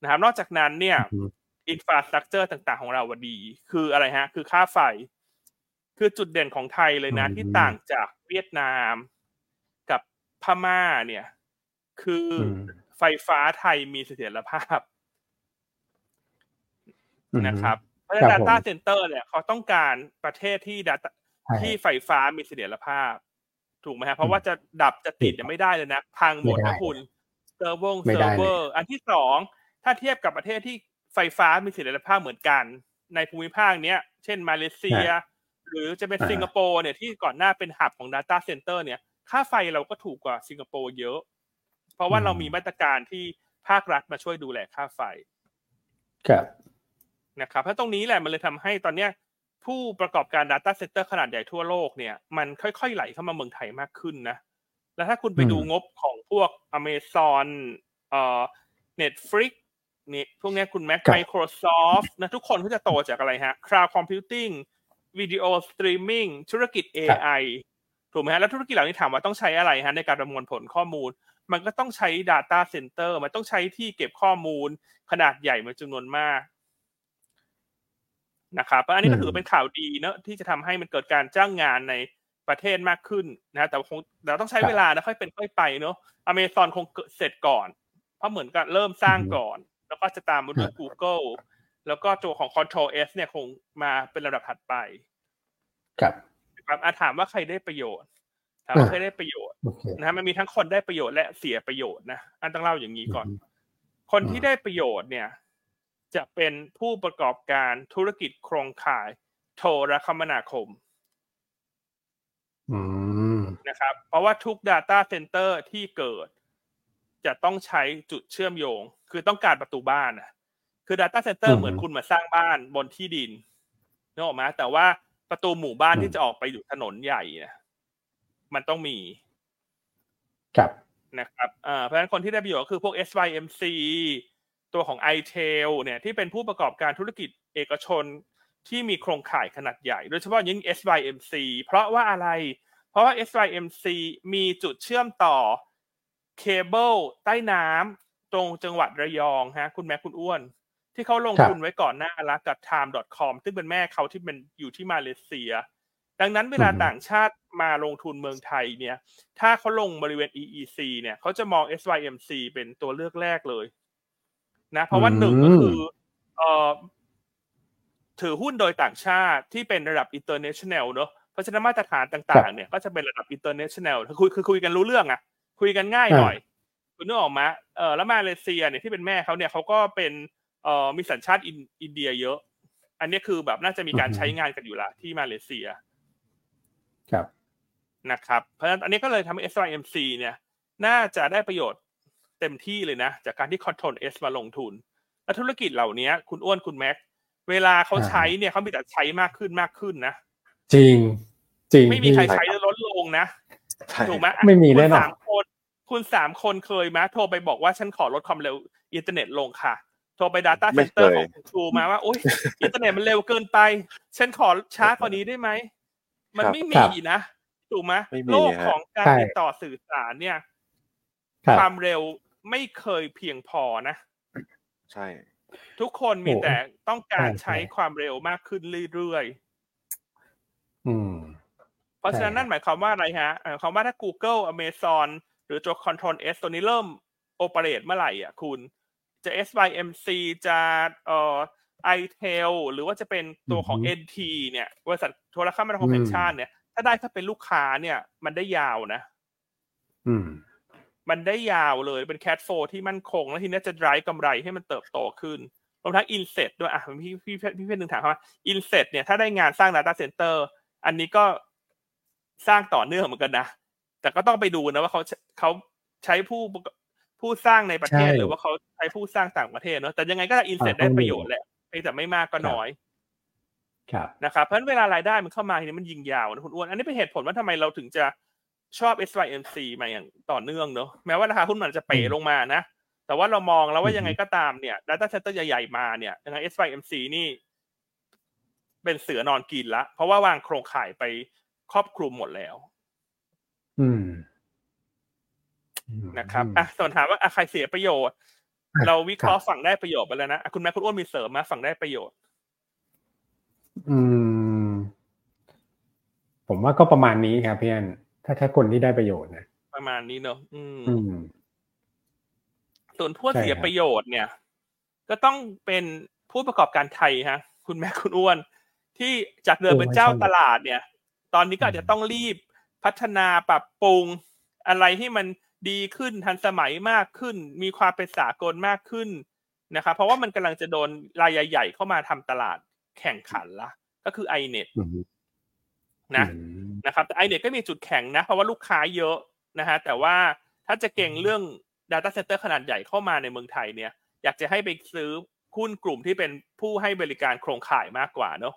นะครับ นอกจากนั้นเนี่ยอืม infrastructure ต่าง ๆ ของเราอะดี คืออะไรฮะ คือค่าไฟ คือจุดเด่นของไทยเลยนะอืมที่ต่างจากเวียดนามกับพม่าเนี่ย คืออม ไฟฟ้าไทยมีเสถียรภาพอืมนะครับ เพราะฉะนั้นครับผม Data Center เนี่ยเขาต้องการประเทศที่ Data ใช่ที่ไฟฟ้ามีเสถียรภาพ ถูกไหมฮะเพราะว่าจะดับจะติดเนี่ยไม่ได้เลยนะพังหมดไม่ได้นะคุณเซิร์ฟเวอร์ไม่ได้เลยเซิได้ร์ฟเวอร์อันที่สองถ้าเทียบกับประเทศที่ไฟฟ้ามีเสถียรภาพเหมือนกัน ในภูมิภาคเนี้ย เช่นมาเลเซีย หรือจะเป็นอ่าสิงคโปร์เนี่ยที่ก่อนหน้าเป็น hub ของ Data Center เนี่ย ค่าไฟเราก็ถูกกว่าสิงคโปร์เยอะ เพราะว่าเรามีมาตรการที่ภาครัฐมาช่วยดูแลค่าไฟ ครับนะครับเพราะตรงนี้แหละมันเลยทำให้ตอนเนี้ยผู้ประกอบการ Data Center ขนาดใหญ่ทั่วโลกเนี่ยมันค่อยๆไหลเข้ามาเมืองไทยมากขึ้นนะ แล้วถ้าคุณไปดูอืมงบของพวก Amazon เอ่อ Netflix นี่พวกเนี้ยคุณ Mac ครับ Microsoft นะทุกคนก็จะโตจากอะไรฮะ Cloud Computing Video Streaming ธุรกิจ AI ถูกไหมฮะแล้วธุรกิจเหล่านี้ถามว่าต้องใช้อะไรฮะในการประมวลผลข้อมูล มันก็ต้องใช้ Data Center มันต้องใช้ที่เก็บข้อมูลขนาดใหญ่เป็นจำนวนมากนะครับอันนี้ก็ถือเป็นข่าวดีเนอะที่จะทำให้มันเกิดการจ้างงานในประเทศมากขึ้นนะแต่คงเราต้องใช้ครับเวลานะค่อยเป็นค่อยไปเนอะอเมซอนคงเสร็จก่อน เพราะเหมือนกับเริ่มสร้างอืมก่อน แล้วก็จะตามมาด้วยครับ Google แล้วก็ตัวของ Control S เนี่ยคงมาเป็นระดับถัดไป ครับนะครับอะถามว่าใครได้ประโยชน์ถามว่าอ่าใครได้ประโยชน์โอเค นะฮะมันมีทั้งคนได้ประโยชน์และเสียประโยชน์นะอันต้องเล่าอย่างนี้ก่อนอืมคนที่ได้ประโยชน์เนี่ย จะเป็นผู้ประกอบการธุรกิจโครงข่ายโทรคมนาคมอืมนะครับ เพราะว่าทุก Data Center ที่เกิด จะต้องใช้จุดเชื่อมโยง คือต้องการประตูบ้านนะคือ Data Center อืมเหมือนคุณมาสร้างบ้านบนที่ดินนึกออกไหมแต่ว่าประตูหมู่บ้านอืมที่จะออกไปอยู่ถนนใหญ่เนี่ยมันต้องมี ครับนะครับอ่าเพราะฉะนั้นคนที่ได้ประโยชน์ก็คือพวก SYMC ตัวของ iTel เนี่ยที่เป็นผู้ประกอบการธุรกิจเอกชนที่มีโครงข่ายขนาดใหญ่ โดยเฉพาะยิ่ง SYMC เพราะว่าอะไร เพราะว่า SYMC มีจุดเชื่อมต่อเคเบิลใต้น้ำตรงจังหวัดระยองฮะคุณแม่คุณอ้วน ที่เขาลงครับทุนไว้ก่อนหน้าแล้วกับ time.com ซึ่งเป็นแม่เขาที่เป็นอยู่ที่มาเลเซีย ดังนั้นเวลาอือฮึต่างชาติมาลงทุนเมืองไทยเนี่ย ถ้าเขาลงบริเวณ EEC เนี่ยเขาจะมอง SYMC เป็นตัวเลือกแรกเลย นะ เพราะว่าอืมหนึ่งก็คือเอ่อถือหุ้นโดยต่างชาติที่เป็นระดับ international เนอะเพราะฉะนั้นมาตรฐานต่าง ๆ เนี่ยก็จะเป็นระดับ international คือคุยคือคุยกันรู้เรื่องอะคุยกันง่ายหน่อย คุณนึกออกไหมเออแล้วมาเลเซียเนี่ยที่เป็นแม่เขาเนี่ยเขาก็เป็นเอ่อมีสัญชาติอินอินเดียเยอะ อันนี้คือแบบน่าจะมีการอือฮึใช้งานกันอยู่ละที่มาเลเซีย ครับนะครับ เพราะฉะนั้นอันนี้ก็เลยทำให้ SYMC เนี่ยน่าจะได้ประโยชน์เต็มที่เลยนะ จากการที่ Control S มาลงทุน และธุรกิจเหล่านี้คุณอ้วนคุณแม็ก เวลาเขาใช้เนี่ยเขามีแต่ใช้มากขึ้นมากขึ้นนะ จริง จริง ไม่มีใครพี่ใช้แล้วลดลงนะใช่ถูกไหมไม่มีคุณแน่นอนสามคนคุณสามคนเคยไหมโทรไปบอกว่าฉันขอลดความเร็วอินเทอร์เน็ตลงค่ะ โทรไป Data ไม่ Center เคยของคุณครูมาว่าโอ๊ยอินเทอร์เน็ตมันเร็วเกินไป ฉันขอช้ากว่านี้ได้ไหม มันไม่มีนะถูกไหมไม่มีโลกฮะของการใช่ติดต่อสื่อสารเนี่ยครับความเร็วไม่เคยเพียงพอนะ ใช่ ทุกคนมีโอ้แต่ต้องการใช่ใช้ใช่ความเร็วมากขึ้นเรื่อยอืมๆเพราะฉะนั้นใช่นั่นหมายความว่าอะไรฮะหมายความว่าถ้า Google Amazon หรือตัว Control S ตัวนี้เริ่มโอเปเรตเมื่อไหร่อะคุณ จะ SYMC จะเอ่อ iTel หรือว่าจะเป็นตัวของอือฮึ NT เนี่ยบริษัทโทรคมนาคมแห่งชาติเนี่ย ถ้าได้ถ้าเป็นลูกค้าเนี่ย มันได้ยาวนะอืมมันได้ยาวเลยเป็นแค t โฟที่มั่นคง แล้วทีนี้จะ drive กำไรให้มันเติบโตขึ้นรวมทั้ง inset ด้วยอะพี่พี่พี่พี่เพื่อนหนึ่งถามเขาว่า inset เนี่ยถ้าได้งานสร้าง data center อันนี้ก็สร้างต่อเนื่องเหมือนกันนะ แต่ก็ต้องไปดูนะว่าเขาเขาใช้ผู้ประกอบผู้สร้างในประเทศใช่หรือว่าเขาใช้ผู้สร้างต่างประเทศเนอะแต่ยังไงก็อินเสร็จอ่าได้ต้องมีประโยชน์แหละเพียง แต่ไม่มากก็น้อยครับนะครับเพราะฉะนั้นเวลารายได้มันเข้ามาทีนี้มันยิงยาวนะคุณอ้วน อันนี้เป็นเหตุผลว่าทำไมเราถึงจะชอบ SYMC มาอย่างต่อเนื่องเนอะแม้ว่าราคาหุ้นมันจะเป๋อืมลงมานะ แต่ว่าเรามองแล้วว่าอือฮึยังไงก็ตามเนี่ย data center ใหญ่ๆมาเนี่ยยังไง SYMC นี่ เป็นเสือนอนกินละ เพราะว่าวางโครงข่ายไปครอบคลุมหมดแล้ว อืมอืมนะครับอะส่วนถามว่าอะใครเสียประโยชน์อะ เราวิเคราะห์ครับฝั่งได้ประโยชน์ไปแล้วนะอะคุณแม่คุณอ้วนมีเสริมมาฝั่งได้ประโยชน์ อืม ผมว่าก็ประมาณนี้ครับพี่อันถ้าถ้าคนที่ได้ประโยชน์นะประมาณนี้เนอะอืมอืมส่วนผู้ใช่เสียครับประโยชน์เนี่ย ก็ต้องเป็นผู้ประกอบการไทยฮะ คุณแม่คุณอ้วน ที่จากเดิมเป็นเจ้าตลาดเนี่ย ตอนนี้ก็อาจจะต้องรีบพัฒนาปรับปรุงอะไรให้มัน ดีขึ้นทันสมัยมากขึ้น มีความเป็นสากลมากขึ้นนะครับเพราะว่ามันกำลังจะโดนรายใหญ่ๆเข้ามาทำตลาดแข่งขันละก็คือ iNet อืมนะอืมนะครับแต่ iNet ก็มีจุดแข็งนะ เพราะว่าลูกค้าเยอะนะฮะแต่ว่าถ้าจะเก่งเรื่อง Data Center ขนาดใหญ่เข้ามาในเมืองไทยเนี่ย อยากจะให้ไปซื้อหุ้นกลุ่มที่เป็นผู้ให้บริการโครงข่ายมากกว่าเนอะ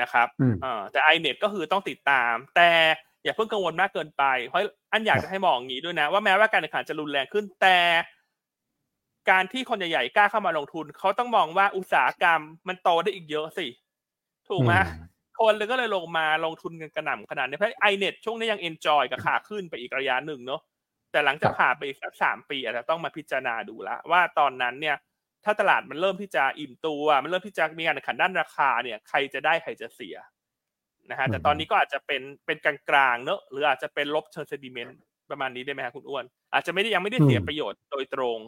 นะครับอืมเอ่อแต่ iNet ก็คือต้องติดตาม แต่ อย่าเพิ่งกังวลมากเกินไป เพราะอันอยากจะให้มองอย่างนี้ด้วยนะ ว่าแม้ว่าการแข่งขันจะรุนแรงขึ้นแต่ การที่คนใหญ่ๆกล้าเข้ามาลงทุน เขาต้องมองว่าอุตสาหกรรมมันโตได้อีกเยอะสิ ถูกไหมอืมคนเลยก็เลยลงมาลงทุนกันกระหน่ำขนาดนี้เพราะ INET ช่วงนี้ยัง enjoy กับขาขึ้นไปอีกระยะหนึ่งเนาะแต่หลังจากผ่านไปอีกสักสามปีอาจจะต้องมาพิจารณาดูละว่าตอนนั้นเนี่ย ถ้าตลาดมันเริ่มที่จะอิ่มตัว มันเริ่มที่จะมีการแข่งขันด้านราคาเนี่ย ใครจะได้ใครจะเสีย นะฮะแต่ตอนนี้ก็อาจจะเป็นเป็นกลางๆเนอะหรืออาจจะเป็นลบเชิง sentiment ประมาณนี้ได้ไหมครับคุณอ้วน อาจจะไม่ได้ยังไม่ได้เสียประโยชน์โดยตรง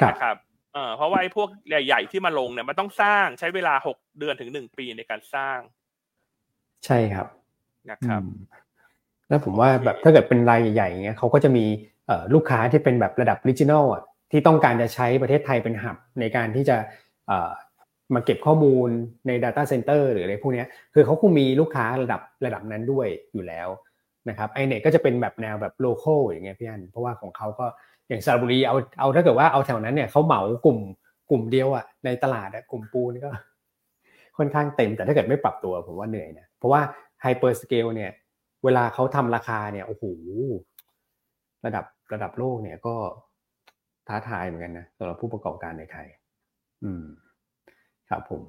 ครับนะครับเอ่อเพราะว่าไอ้พวกใหญ่ๆที่มาลงเนี่ยมันต้องสร้างใช้เวลาหกเดือนถึงหนึ่งปีในการสร้าง ใช่ครับนะครับอืมแล้วผมว่าแบบถ้าเกิดเป็นรายใหญ่ๆอย่างเงี้ยเขาก็จะมีเอ่อลูกค้าที่เป็นแบบระดับ regional อะที่ต้องการจะใช้ประเทศไทยเป็นหับในการที่จะเอ่อ มาเก็บข้อมูลใน Data Center หรืออะไรพวกนี้คือเขาคงมีลูกค้าระดับระดับนั้นด้วยอยู่แล้วนะครับไอเน็ตก็จะเป็นแบบแนวแบบ local อย่างเงี้ยพี่อันเพราะว่าของเขาก็อย่างสระบุรีเอาเอาถ้าเกิดว่าเอาแถวนั้นเนี่ยเขาเหมากลุ่มกลุ่มเดียวอะในตลาดอะกลุ่มปูนนี่ก็ ค่อนข้างเต็มแต่ถ้าเกิดไม่ปรับตัวผมว่าเหนื่อยนะเพราะว่า hyperscale เนี่ย เวลาเขาทำราคาเนี่ยโอ้โหระดับระดับโลกเนี่ยก็ท้าทายเหมือนกันนะสำหรับผู้ประกอบการในไทย อืม ครับผม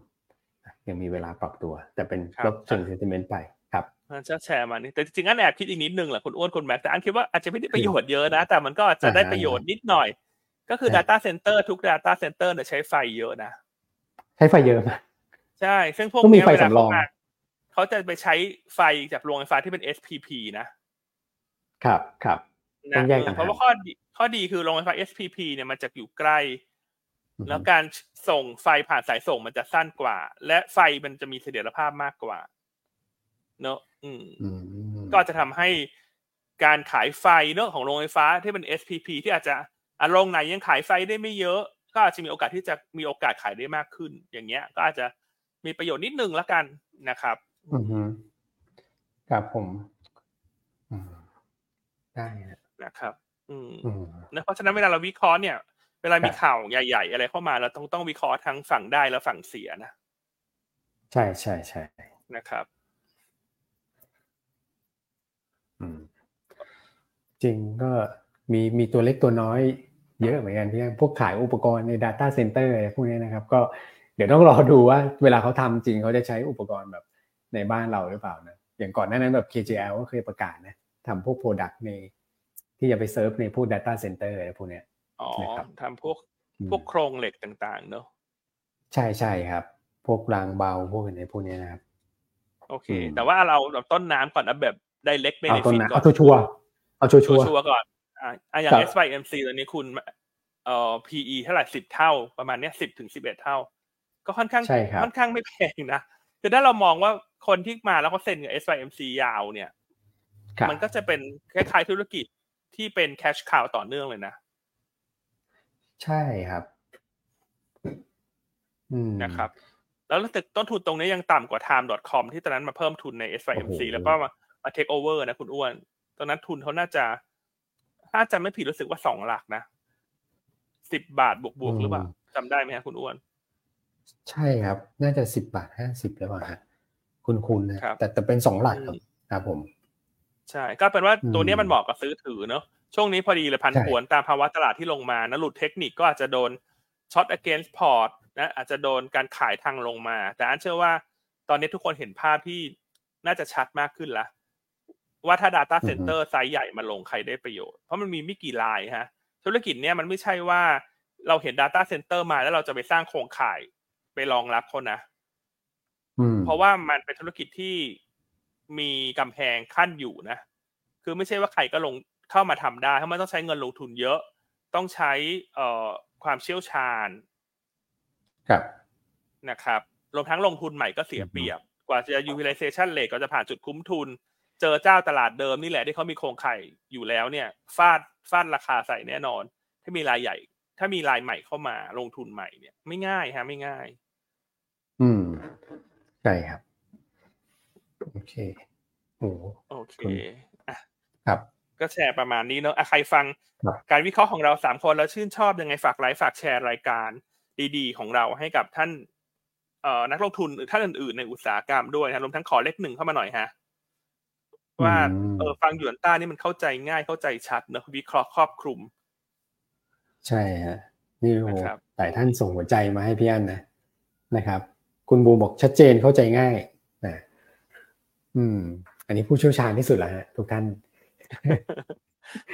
ยังมีเวลาปรับตัว แต่เป็นครับลบเชิง sentiment ไปครับมันจะแชร์มานี่แต่จริงๆอันแอบคิดอีกนิดนึงแหละคุณอ้วนคุณแม็กแต่อันคิดว่าอาจจะไม่ได้ประโยชน์เยอะนะ แต่มันก็อาจจะได้ประโยชน์นิดหน่อย ก็คืออ่า Data Center ทุก Data Center เนี่ยใช้ไฟเยอะนะ ใช้ไฟเยอะมากใช่ ซึ่งพวกต้องมีเนี้ยไฟเวลาสำรเขาองมาเขาจะไปใช้ไฟจากโรงไฟฟ้าที่เป็น SPP นะครับครับต้นะองแยกเอต่าองหากเพราะว่าข้อดีข้อดีคือโรงไฟฟ้า SPP เนี่ยมันจะอยู่ใกล้อือฮึ แล้วการส่งไฟผ่านสายส่งมันจะสั้นกว่า และไฟมันจะมีเสถียรภาพมากกว่า เนอะอืมอืมก็จะทำให้การขายไฟเนอะของโรงไฟฟ้าที่เป็น SPP ที่อาจจะอะโรงไหนยังขายไฟได้ไม่เยอะ ก็อาจจะมีโอกาสที่จะมีโอกาสขายได้มากขึ้น อย่างเงี้ย ก็อาจจะมีประโยชน์นิดนึงละกันนะครับอือฮึครับผมอืมได้นะนะครับอืมอืมนะเพราะฉะนั้นเวลาเราวิเคราะห์เนี่ย เวลามีครับข่าวใหญ่ ๆ อะไรเข้ามาเราต้องต้องวิเคราะห์ทั้งฝั่งได้และฝั่งเสียนะ ใช่ใช่ใช่นะครับอืมจริงก็มีมีตัวเล็กตัวน้อยเยอะเหมือนกันที่พวกขายอุปกรณ์ใน Data Center อะไรพวกนี้นะครับ ก็เดี๋ยวต้องรอดูว่าเวลาเขาทำจริงเขาจะใช้อุปกรณ์แบบในบ้านเราหรือเปล่านะอย่างก่อนหน้านั้นแบบ KJL ก็เคยประกาศนะทำพวก Product ในที่จะไปเซิร์ฟในพวก Data Center อะไรพวกเนี้ย อ๋อนะครับทำพวกอืมพวกโครงเหล็กต่าง ๆ เนอะใช่ใช่ครับ พวกรางเบาพวกอะไรพวกเนี้ยนะครับ โอเคอืมแต่ว่าเราเราต้นน้ำก่อนนะแบบได้เล็กเบเอานต้นฟิตนะก่อเอานชัวร์ๆเอาชัวร์ชัชัวร์วร์ๆก่อนอ่าอะอย่างครับ SYMC ตอนนี้คุณเอ่อ PE เท่าไหร่สิบเท่าประมาณเนี้ยสิบถึงสิบเอ็ดเท่า ก็ค่อนข้างใช่ครับค่อนข้างไม่แพงนะคือถ้าเรามองว่าคนที่มาแล้วก็เซ็นกับ SYMC ยาวเนี่ยครับมันก็จะเป็นคล้ายๆธุรกิจที่เป็น cash cow ต่อเนื่องเลยนะ ใช่ครับ อืมนะครับ แล้วตึกต้นทุนตรงนี้ยังต่ำกว่า time.com ที่ตอนนั้นมาเพิ่มทุนใน SYMC โอ้โหแล้วก็มามา take over นะคุณอ้วน ตอนนั้นทุนเขาน่าจะถ้าจะไม่ผิดรู้สึกว่าสองหลักนะสิบบาทบวกๆหรือเปล่าจำได้ไหมฮะคุณอ้วน ใช่ครับ น่าจะสิบบาทห้าสิบแล้วป่ะฮะคุณคุณนะครับแต่แต่เป็นสองหลักครับครับผม ใช่ ก็เป็นว่าอืมตัวเนี้ยมันเหมาะกับซื้อถือเนอะ ช่วงนี้พอดีเลยพันใช่ผวนตามภาวะตลาดที่ลงมานะหลุดเทคนิคก็อาจจะโดนช็อต against port นะอาจจะโดนการขายทางลงมา แต่อันเชื่อว่าตอนนี้ทุกคนเห็นภาพที่น่าจะชัดมากขึ้นแล้วว่าถ้า Data Center size ใหญ่มาลงใครได้ประโยชน์ เพราะมันมีไม่กี่รายฮะ ธุรกิจเนี้ยมันไม่ใช่ว่าเราเห็น Data Center มาแล้วเราจะไปสร้างโครงข่ายไปรองรับเขานะอืมเพราะว่ามันเป็นธุรกิจที่มีกำแพงขั้นอยู่นะ คือไม่ใช่ว่าใครก็ลง เข้ามาทำได้เพราะมันต้องใช้เงินลงทุนเยอะ ต้องใช้เอ่อความเชี่ยวชาญ ครับนะครับ รวมทั้งลงทุนใหม่ก็เสียเปรียบ กว่าจะ utilization rate ก็จะผ่านจุดคุ้มทุน เจอเจ้าตลาดเดิมนี่แหละที่เขามีโครงข่ายอยู่แล้วเนี่ย ฟาดฟาดราคาใส่แน่นอน ถ้ามีรายใหญ่ ถ้ามีรายใหม่เข้ามาลงทุนใหม่เนี่ย ไม่ง่ายฮะไม่ง่าย อืมใช่ครับ โอเคโอ้โอเคคุณอะครับ ก็แชร์ประมาณนี้เนอะอะใครฟังครับการวิเคราะห์ของเราสามคนแล้วชื่นชอบยังไงฝากไลค์ฝากแชร์รายการดีๆ ของเราให้กับท่านเอ่อนักลงทุนหรือท่านอื่นๆในอุตสาหกรรมด้วยนะรวมทั้งขอเลขหนึ่งเข้ามาหน่อยฮะว่าอืมเออฟังหยวนต้านี่มันเข้าใจง่ายเข้าใจชัดเนอะวิเคราะห์ครอบคลุม ใช่ฮะนี่โอ้โหนะครับหลายท่านส่งหัวใจมาให้พี่อันนะนะครับ คุณบูมบอกชัดเจนเข้าใจง่ายนะอืม อันนี้ผู้เชี่ยวชาญที่สุดแล้วฮะทุกท่าน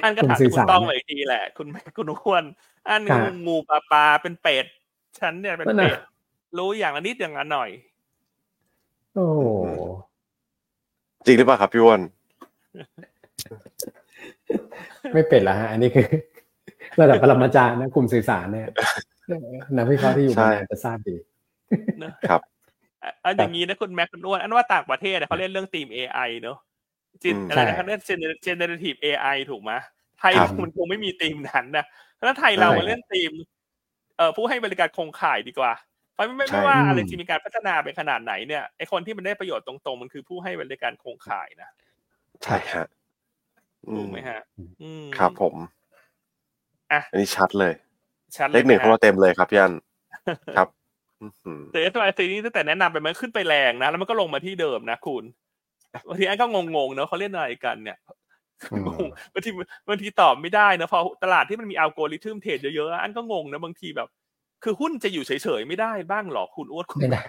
อันก็คุณถามสื่อคุณสารต้องเลยทีแหละ คุณคุณอ้วนอันครับงูงูปลาปลาเป็นเป็ดฉันเนี่ยเป็นนั่นน่ะเป็ดรู้อย่างละนิดอย่างละหน่อย โอ้โหจริงหรือเปล่าครับพี่อ้วนไม่เป็นละฮะ อันนี้คือ ระดับปรมาจารย์นะกลุ่มสื่อสารเนี่ยนักวิเคราะห์ที่อยู่ใช่มานานจะทราบดีเนอะครับอะอันอย่างนี้นะคุณแม็กคุณอ้วนอันว่าต่างประเทศเนี่ยเขาเล่นเรื่องทีม AI เนอะ จินอืมอะไรใช่นะเขาเรียก gener- generative AI ถูกไหมไทยครับมันคงไม่มีทีมนั้นนะแล้วไทยเราใช่มาเล่นทีมเอ่อผู้ให้บริการโครงข่ายดีกว่าเพราะไม่ไม่ใช่ไม่ว่าอืมอะไรจะมีการพัฒนาไปขนาดไหนเนี่ยไอคนที่มันได้ประโยชน์ตรงๆมันคือผู้ให้บริการโครงข่ายนะใช่ฮะอืถูกไหมฮะอืมครับผมอะอันนี้ชัดเลยชัดเลขหนึ่งยะเข้ามาเต็มเลยครับพี่อันครับอื้อหือแต่ s อ c นี่ตั้งแต่แนะนำไปมันขึ้นไปแรงนะ แล้วมันก็ลงมาที่เดิมนะคุณ บางทีอันก็งงๆเนอะเขาเล่นอะไรกันเนี่ยอืมงงบางทีบางทีตอบไม่ได้นะพอตลาดที่มันมีอัลกอริทึมเทรดเยอะๆอันก็งงนะบางทีแบบ คือหุ้นจะอยู่เฉยๆไม่ได้บ้างหรอคุณอ้วนคุณไม่ได้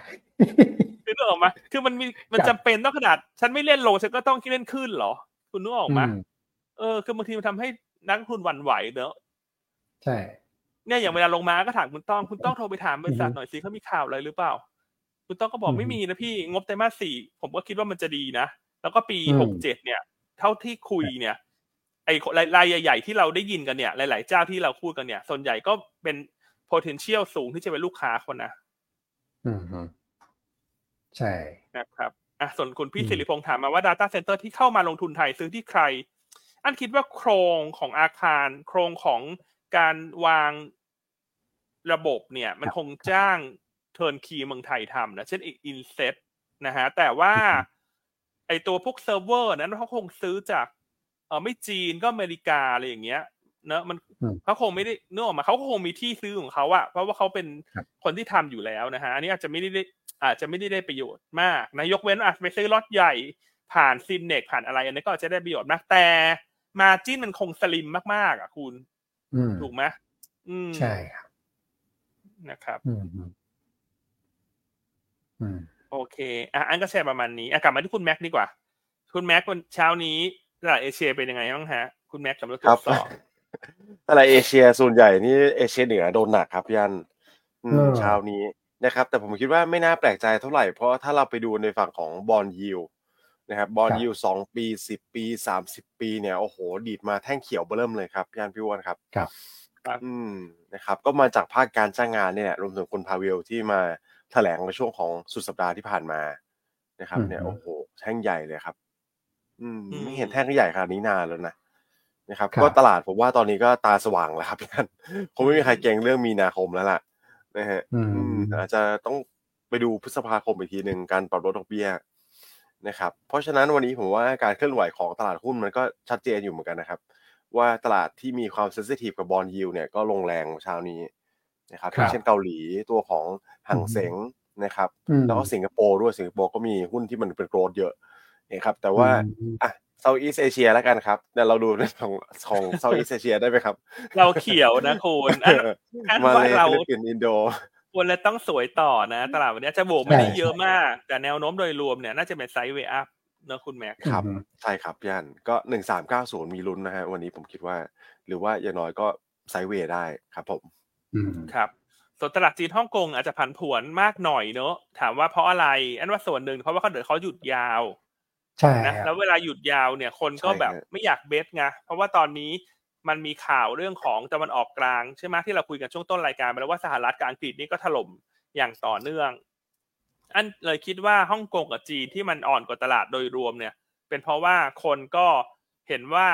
นึกออกไหมคือมันมีมันครับจำเป็นต้องขนาด ฉันไม่เล่นลงฉันก็ต้องเล่นขึ้นเหรอ คุณนึกออกไหมอืมเออ คือบางทีมันทำให้นักลงทุนหวั่นไหวเนอะใช่ เนี่ยอย่างเวลาลงมาก็ถามคุณต้องคุณต้องโทรไปถามบริษัทอือฮึหน่อยสิเขามีข่าวอะไรหรือเปล่า คุณต้องก็บอกอือฮึไม่มีนะพี่งบไตรมาสสี่ผมก็คิดว่ามันจะดีนะ แล้วก็ปีอืมหกเจ็ดเนี่ย เท่าที่คุยเนี่ย ไอ้รายรายใหญ่ ๆ ที่เราได้ยินกันเนี่ย หลาย ๆ เจ้าที่เราพูดกันเนี่ย ส่วนใหญ่ก็เป็น potential สูงที่จะเป็นลูกค้าคนนะอืมฮึใช่นะครับอะส่วนคุณพี่อืมสิริพงษ์ถามมาว่า Data Center ที่เข้ามาลงทุนไทยซื้อที่ใคร อันคิดว่าโครงของอาคาร โครงของการวางระบบเนี่ย มันคงจ้าง turnkey เมืองไทยทำนะเช่น INSET นะฮะแต่ว่า ไอตัวพวกเซิร์ฟเวอร์นั้นเขาคงซื้อจากเออไม่จีนก็อเมริกาอะไรอย่างเงี้ยเนอะมันอืมเขาคงไม่ได้เนื้อออกมาเขาก็คงมีที่ซื้อของเขาอะเพราะว่าเขาเป็นครับคนที่ทำอยู่แล้วนะฮะอันนี้อาจจะไม่ได้ได้อาจจะไม่ได้ได้ประโยชน์มากนะยกเว้นอาจจะไปซื้อล็อตใหญ่ผ่านซินเนกผ่านอะไรอันนี้ก็อาจจะได้ประโยชน์มากแต่ มาจิ้นมันคงสลิมมากๆอะคุณอืมถูกไหมอืมใช่ครับนะครับอืมฮึอืม โอเคอะอันก็แชร์ประมาณนี้อะกลับมาที่คุณแม็กดีกว่า คุณแม็กวันเช้านี้ตลาดเอเชียเป็นยังไงบ้างฮะ คุณแม็กสำหรับตรครัวบจสอบอะไรเอเชียส่วนใหญ่นี่เอเชียเหนือโดนหนักครับพี่อันอืมเออเช้านี้นะครับ แต่ผมคิดว่าไม่น่าแปลกใจเท่าไหร่ เพราะถ้าเราไปดูในฝั่งของบอลยิวนะครับบอลครับยิวสองปีสิบปีสามสิบปีเนี่ยโอ้โห ดีดมาแท่งเขียวเบิ่มเลยครับพี่อันพี่อ้วนครับครับครับอืมนะครับ ก็มาจากภาคการจ้างงานเนี่ยแหละรวมถึงคุณพาเวลที่มา แถลงในช่วงของสุดสัปดาห์ที่ผ่านมานะครับ เนี่ยอืมโอ้โหแท่งใหญ่เลยครับอืมอืมไม่เห็นแท่งใหญ่ขนาดนี้นานแล้วนะนะครับครับก็ตลาดผมว่าตอนนี้ก็ตาสว่างแล้วครับพี่อันคงไม่มีใครเก่งเรื่องมีนาคมแล้วล่ะนะฮะอืมอืมอาจจะต้องไปดูพฤษภาคมอีกทีหนึ่งการปรับลดดอกเบี้ยนะครับ เพราะฉะนั้นวันนี้ผมว่าการเคลื่อนไหวของตลาดหุ้นมันก็ชัดเจนอยู่เหมือนกันนะครับ ว่าตลาดที่มีความเซนซิทีฟกับบอลยิวเนี่ยก็ลงแรงเช้านี้ นะครับครับเช่นเกาหลีตัวของหังเสงนะครับอืมแล้วก็สิงคโปร์ด้วยสิงคโปร์ก็มีหุ้นที่มันเป็นโกรดเยอะนะครับแต่ว่าอืมอะเซาท์อีสเอเชียแล้วกันครับเดี๋ยวเราดูในของของเซาท์อีสเอเชียได้ไหมครับ เราเขียวนะคุณอันอันมาว่าเลยเราฟิลิปปินส์อินโดควรเลยต้องสวยต่อนะ ตลาดวันนี้จะบวกไม่ได้เยอะมาก แต่แนวโน้มโดยรวมเนี่ยน่าจะเป็นไซด์เวย์อัพเนอะคุณแม็กครับอืมใช่ครับพี่อันก็หนึ่งสามเก้าศูนย์มีลุ้นนะฮะวันนี้ผมคิดว่า หรือว่าอย่างน้อยก็ไซด์เวย์ได้ครับผมอืม ครับส่วนตลาดจีนฮ่องกงอาจจะผันผวนมากหน่อยเนอะถามว่าเพราะอะไร อันว่าส่วนหนึ่งเพราะว่าเขาเดี๋ยวเขาหยุดยาวใช่นะคแล้รับวเวลาหยุดยาวเนี่ย คนก็แบบไม่อยากเบสไงเพราะว่าตอนนี้มันมีข่าวเรื่องของตะวันออกกลางใช่ไหมที่เราคุยกันช่วงต้นรายการไปแล้วว่าสหรัฐกับอังกฤษนี่ก็ถล่มอย่างต่อเนื่อง อันเลยคิดว่าฮ่องกงกับจีนที่มันอ่อนกว่าตลาดโดยรวมเนี่ย เป็นเพราะว่าคนก็เห็นว่า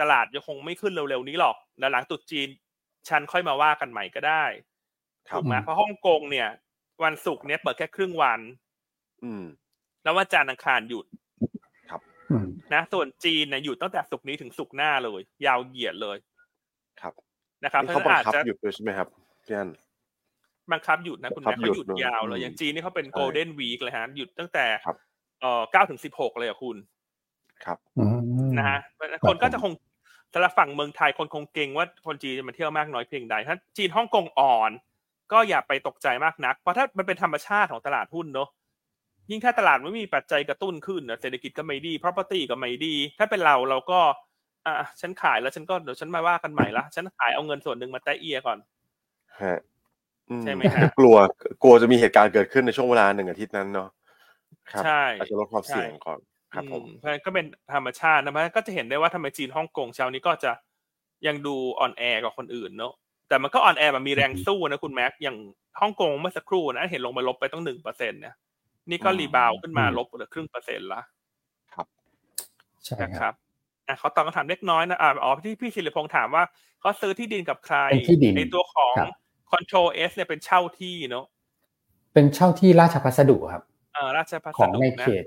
ตลาดยังคงไม่ขึ้นเร็วๆนี้หรอก แล้วหลังตรุษจีน ฉันค่อยมาว่ากันใหม่ก็ได้ครับถูกไหมเพราะฮ่องกงเนี่ย วันศุกร์เนี่ยเปิดแค่ครึ่งวัน อืม แล้ววันจันทร์อังคารหยุดอืมนะ ส่วนจีนเนี่ยหยุดตั้งแต่ศุกร์นี้ถึงศุกร์หน้าเลย ยาวเหยียดเลย ครับนะครับนี่เพราะเขาฉะนั้นบังอาจคับจะหยุดด้วยใช่ไหมครับพี่อันบังคับหยุดนะคุณบัแม่งคับเขาหยุดหยุดยาวเลยอืมอย่างจีนนี่เขาเป็นใช่โกลเด้นวีคเลยฮะหยุดตั้งแต่ครับเอ่อเก้าถึงสิบหกเลยอะคุณ ครับอืมนะฮะเพราะฉะนั้นคนก็จะคง สำหรับฝั่งเมืองไทยคนคงเก่งว่าคนจีนจะมาเที่ยวมากน้อยเพียงใด ถ้าจีนฮ่องกงอ่อน ก็อย่าไปตกใจมากนัก เพราะถ้ามันเป็นธรรมชาติของตลาดหุ้นเนอะยิ่งถ้าตลาดไม่มีปัจจัยกระตุ้นขึ้นนะเศรษฐกิจก็ไม่ดี property ก็ไม่ดี ถ้าเป็นเราเราก็ อะฉันขายแล้วฉันก็เดี๋ยวฉันมาว่ากันใหม่ละฉันขายเอาเงินส่วนหนึ่งมาแตะเอียก่อนฮะอืใช่ไหมฮะกลัวกลัวจะมีเหตุการณ์เกิดขึ้นในช่วงเวลาหนึ่งอาทิตย์นั้นเนาะครับใช่อาจจะลดความเสี่ยงก่อน ครับผมอืเพราะฉะนั้นก็เป็นธรรมชาตินะมันก็จะเห็นได้ว่าทำไมจีนฮ่องกงเช้านี้ก็จะยังดูอ่อนแอกว่าคนอื่นเนอะแต่มันก็อ่อนแอแบบมีแรงสู้นะคุณแม็กอย่างฮ่องกงเมื่อสักครู่นะเห็นลงไปลบไปต้องหนึ่งเปอร์เซ็นต์เนี่ยนี่ก็อืม rebound ขึ้นมาอืมลบเหลือครึ่งเปอร์เซ็นต์ละใช่นะคครัรับบอะเขาตอบคำถามเล็กน้อยนะอ่าอ๋อที่พี่ศิริพงษ์ถามว่าเขาซื้อที่ดินกับใครเป็นที่ดินในตัวของครับ Control S เนี่ยเป็นเช่าที่เนอะเป็นเช่าที่ราชพัสดุครับเอ่อราชพัสของดุในนะเขต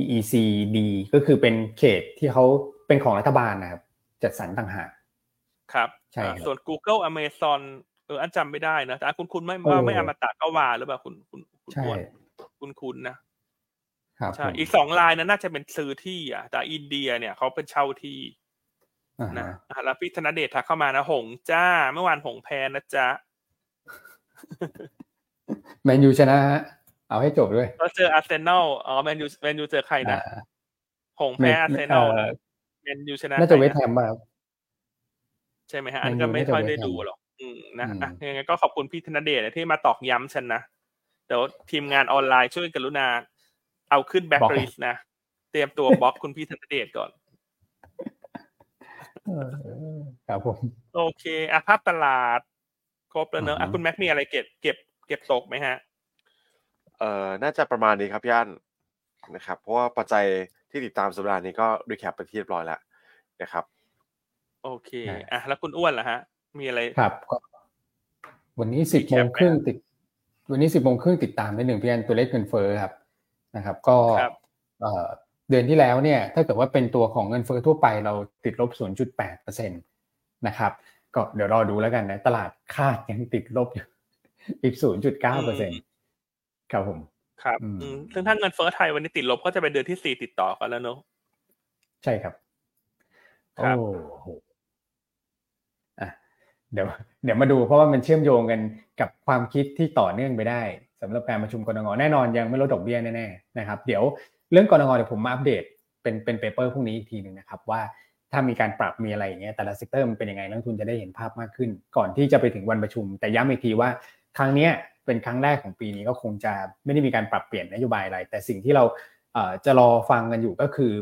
EEC D ก็คือเป็นเขตที่เขาเป็นของรัฐบาลนะครับ จัดสรรต่างหากครับใช่ครับอ่าส่วน Google Amazon เอออันจำไม่ได้นะแต่อันคุณคุณไม่เออว่าไม่อมตะก็ว่าหรือเปล่าคุณคุณคุณใช่อ้วนคุณคุณนะครับใช่ผมอีกสองลายนั้นน่าจะเป็นซื้อที่อะแต่อินเดียเนี่ยเขาเป็นเช่าที่อ่านะฮะอะแล้วพี่ธนเดชทักเข้ามานะหงส์จ้า เมื่อวานหงส์แพ้นะจ๊ะแมนยูชนะฮะ เอาให้จบด้วยก็เจออาร์เซนอลอ๋อแมนยูแมนยูเจอใครนะอ่าหงส์แพ้อาร์เซนอลเอ่นะอแมนยูชนะน่าจะใครเวสต์แฮมป่ะครับใช่ไหมฮะอันแมนยูก็ไม่ค่อยน่าจะได้เวสต์แฮมดูหรอกอืมนะอืมอะยังไงก็ขอบคุณพี่ธนเดชนะที่มาตอกย้ำฉันนะเดี๋ยวทีมงานออนไลน์ช่วยกรุณา เอาขึ้นแบ็คลิสนะ เตรียมตัวบล็อกคุณพี่ธนเดชก่อนเออครับผม โอเคอะภาพตลาด ครบแล้วเนอะอะอือฮึคุณแม็กมีอะไรเก็บ เก็บ เก็บตกไหมฮะ เอ่อน่าจะประมาณนี้ครับพี่อันนะครับ เพราะว่าปัจจัยที่ติดตามสัปดาห์นี้ก็ recap ไปที่เรียบร้อยแล้วนะครับโอเคอะแล้วคุณอ้วนล่ะฮะ มีอะไรครับก็วันนี้สิบมีโมแคปงไหมครึ่งติด วันนี้สิบโมงครึ่งติดตามได้หนึ่งพี่อันตัวเลขเงินเฟ้อครับนะครับ ก็ครับเอ่อเดือนที่แล้วเนี่ย ถ้าเกิดว่าเป็นตัวของเงินเฟ้อทั่วไปเราติดลบ 0.8เปอร์เซ็นตนะครับ ก็เดี๋ยวรอดูแล้วกันนะ ตลาดคาดยังติดลบอยู่อีก 0.9เปอร์เซ็น ครับผมครับอืมอืมซึ่งถ้าเงินเฟ้อไทยวันนี้ติดลบก็จะเป็นเดือนที่สี่ติดต่อกันแล้วเนอะใช่ครับครับโอ้โหอะเดี๋ยว เดี๋ยวมาดูเพราะว่ามันเชื่อมโยงกันกับความคิดที่ต่อเนื่องไปได้สำหรับการประชุมกนง.แน่นอนยังไม่ลดดอกเบี้ยแน่ๆนะครับ เดี๋ยวเรื่องกนง.เดี๋ยวผมมาอัปเดตเป็นเป็น paper พรุ่งนี้อีกทีหนึ่งนะครับ ว่าถ้ามีการปรับมีอะไรอย่างเงี้ยแต่ละ sector มันเป็นยังไงนักลงทุนจะได้เห็นภาพมากขึ้น ก่อนที่จะไปถึงวันประชุม แต่ย้ำอีกทีว่าครั้งเนี้ย เป็นครั้งแรกของปีนี้ก็คงจะไม่ได้มีการปรับเปลี่ยนนโยบายอะไร แต่สิ่งที่เราจะรอฟังกันอยู่ก็คือ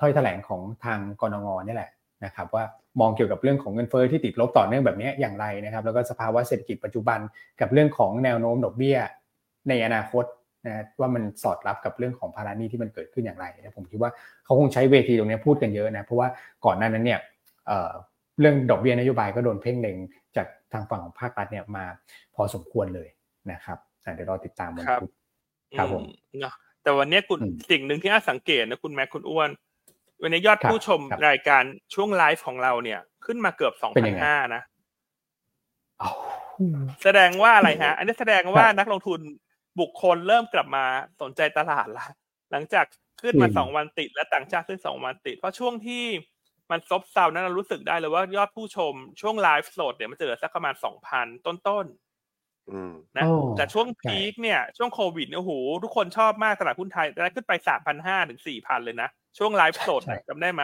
ถ้อยแถลงของทางกรงนี่แหละนะครับว่ามองเกี่ยวกับเรื่องของเงินเฟ้อที่ติดลบต่อเนื่องแบบนี้อย่างไรนะครับ แล้วก็สภาวะเศรษฐกิจปัจจุบันกับเรื่องของแนวโน้มดอกเบี้ยในอนาคตนะว่ามันสอดรับกับเรื่องของภาระหนี้ที่มันเกิดขึ้นอย่างไรนะผมคิดว่าเขาคงใช้เวทีตรงนี้พูดกันเยอะนะเพราะว่าก่อนหน้านั้นเนี่ยเเรื่องดอกเบี้ยนโยบายก็โดนเพ่งเล็งจากทางฝั่งของภาครัฐเนี่ยมาพอสมควรเลย นะครับอะเดี๋ยวรอติดตามวันครับพุธครับผมอืเนอะแต่วันเนี้ยคุณอืมสิ่งหนึ่งที่น่าสังเกตนะคุณแม็กคุณอ้วน วันนี้ยอดครับผู้ชมครับรายการช่วงไลฟ์ของเราเนี่ย ขึ้นมาเกือบสองเป็นพันยังไงห้านะอ้าวแสดงว่าอะไรฮะ อันนี้แสดงว่าครับนักลงทุนบุคคลเริ่มกลับมาสนใจตลาดละหลังจากขึ้นมาอืมสองวันติด และต่างชาติขึ้นสองวันติด เพราะช่วงที่มันซบเซานั้นเรารู้สึกได้เลยว่ายอดผู้ชมช่วงไลฟ์สดเนี่ยมันจะเหลือสักประมาณสองพันต้นๆอืม นะโอ้แต่ช่วงใช่พีคเนี่ยช่วงโควิดเนี่ยโอ้โหทุกคนชอบมากตลาดหุ้นไทยได้ขึ้นไปสามพันห้าถึงสี่พันเลยนะ ช่วงไลฟ์สดใช่จำได้ไหม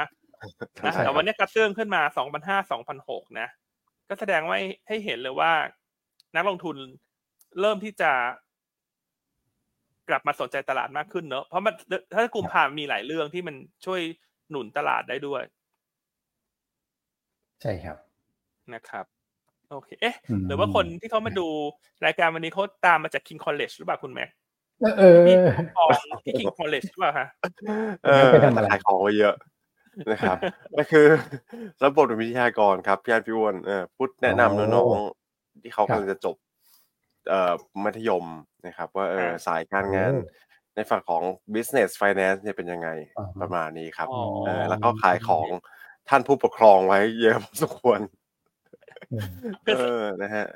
ยนะใช่แต่ควัรันบนี้กระเตื้องขึ้นมาสองพันห้าสองพันหกนะ ก็แสดงว่าให้ให้เห็นเลยว่า นักลงทุนเริ่มที่จะ กลับมาสนใจตลาดมากขึ้นเนอะเพราะมันถ้ากลุ่มพามมีหลายเรื่องที่มันช่วยหนุนตลาดได้ด้วย ใช่ครับนะครับ โอเค เอ๊ะอืมหรือว่าคนที่เขามาดูรายการวันนี้เขาตามมาจาก King College หรือเปล่าคุณแม็กเออพี่ผู้ปกครองที่ King College หรือเปล่าคะเออไปทำอะไรขายของไว้เยอะนะครับก็คือระบบเป็นวิทยากรครับพี่อันพี่อ้วนเออพูดแนะนำน้องๆที่เขาครับกำลังจะจบ เอ่อมัธยมนะครับ ว่าเอออ่าสายการงานโอ้ในฝั่งของ business finance เนี่ยเป็นยังไงอ่าฮะประมาณนี้ครับอ๋อเออแล้วก็ขายของท่านผู้ปกครองไว้เยอะพอสมควรอืมคือ เออนะฮะ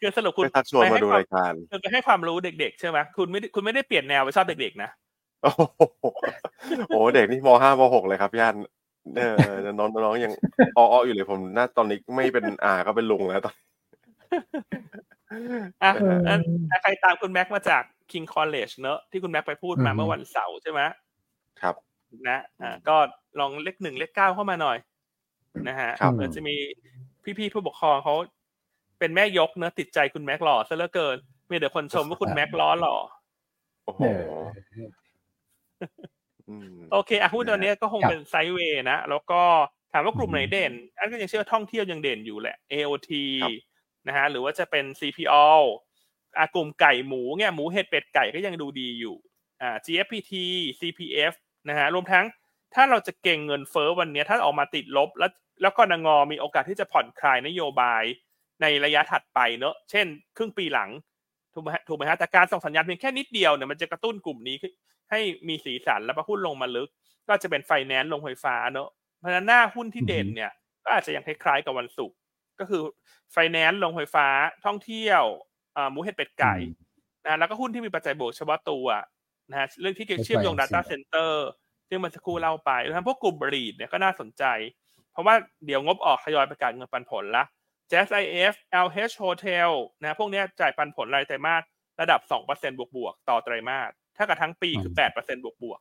คือสรุปคุณไปทักชวนมาดูไปให้รายการควคือไปให้ความรู้เด็ก ๆ ใช่ไหมคุณไม่ได้คุณไม่ได้เปลี่ยนแนวไปชอบเด็กๆนะโอ้โหโอ้โหเด็กนี่มห้ามหกเลยครับย่านเออน้องน้องยังอ้อๆอยู่เลยผมน่าตอนนี้ไม่เป็นอาก็เป็นลุงแล้วตอนอะเอออันอะใครตามคุณแม็กมาจาก King College เนอะที่คุณแม็กไปพูดมาอืมเมื่อวันเสาร์ใช่ไหมครับ นะอ่าก็ลองเลขหนึ่งเลขเก้าเข้ามาหน่อย นะฮะครับเดี๋ยวจะมี พี่ๆผู้ปกครองเขาเป็นแม่ยกเนอะติดใจคุณแม็กหล่อซะเหลือเกิน มีแต่คนชมว่าคุณแม็กล้อหล่อโอ้โหเอออืมโอเคอะหุ้นตัวเนี้ยก็คงครับเป็นไซด์เวย์นะ แล้วก็ถามว่ากลุ่มไหนเด่น อันก็ยังเชื่อว่าท่องเที่ยวยังเด่นอยู่แหละ AOT ครับนะฮะหรือว่าจะเป็น CPO อากลุ่มไก่หมูเนี่ยหมูเห็ดเป็ดไก่ก็ยังดูดีอยู่อ่า GFPT CPF นะฮะรวมทั้งถ้าเราจะเก่งเงินเฟ้อวันเนี้ยถ้าออกมาติดลบแล้ว แล้วก็นงอมีโอกาสที่จะผ่อนคลายนโยบายในระยะถัดไปเนอะเช่น ครึ่งปีหลังถูกไหมฮะถูกไหมฮะแต่การส่งสัญญาณเพียงแค่นิดเดียวเนี่ยมันจะกระตุ้นกลุ่มนี้ขึ้นให้มีสีสันแล้วพอหุ้นลงมาลึก ก็จะเป็นไฟแนนซ์ลงไฟฟ้าเนอะเพราะฉะนั้นหน้าหุ้นที่เด่นเนี่ยก็อาจจะยังคล้ายๆกับวันศุกร์ก็คือไฟแนนซ์ลงไฟฟ้าท่องเที่ยวอ่าหมูเห็ดเป็ดไก่นะแล้วก็หุ้นที่มีปัจจัยบวกเฉพาะตัวนะฮะเรื่องที่เกี่ยวเชื่อมโยง Data Center ซึ่งเมันสักครู่เล่าไปรวมทั้งพวกกลุ่มบรีดเนี่ยก็น่าสนใจเพ ราะว่าเดี๋ยวงบออกทยอยประกาศเงินปันผลละ Jazz IF LH Hotel นะพวกเนี้ยจ่ายปันผลรายไตรมาสระดับ 2%บวกบวกๆต่อไตรมาสถ้ากับทั้งปีคือ 8%บวกบวก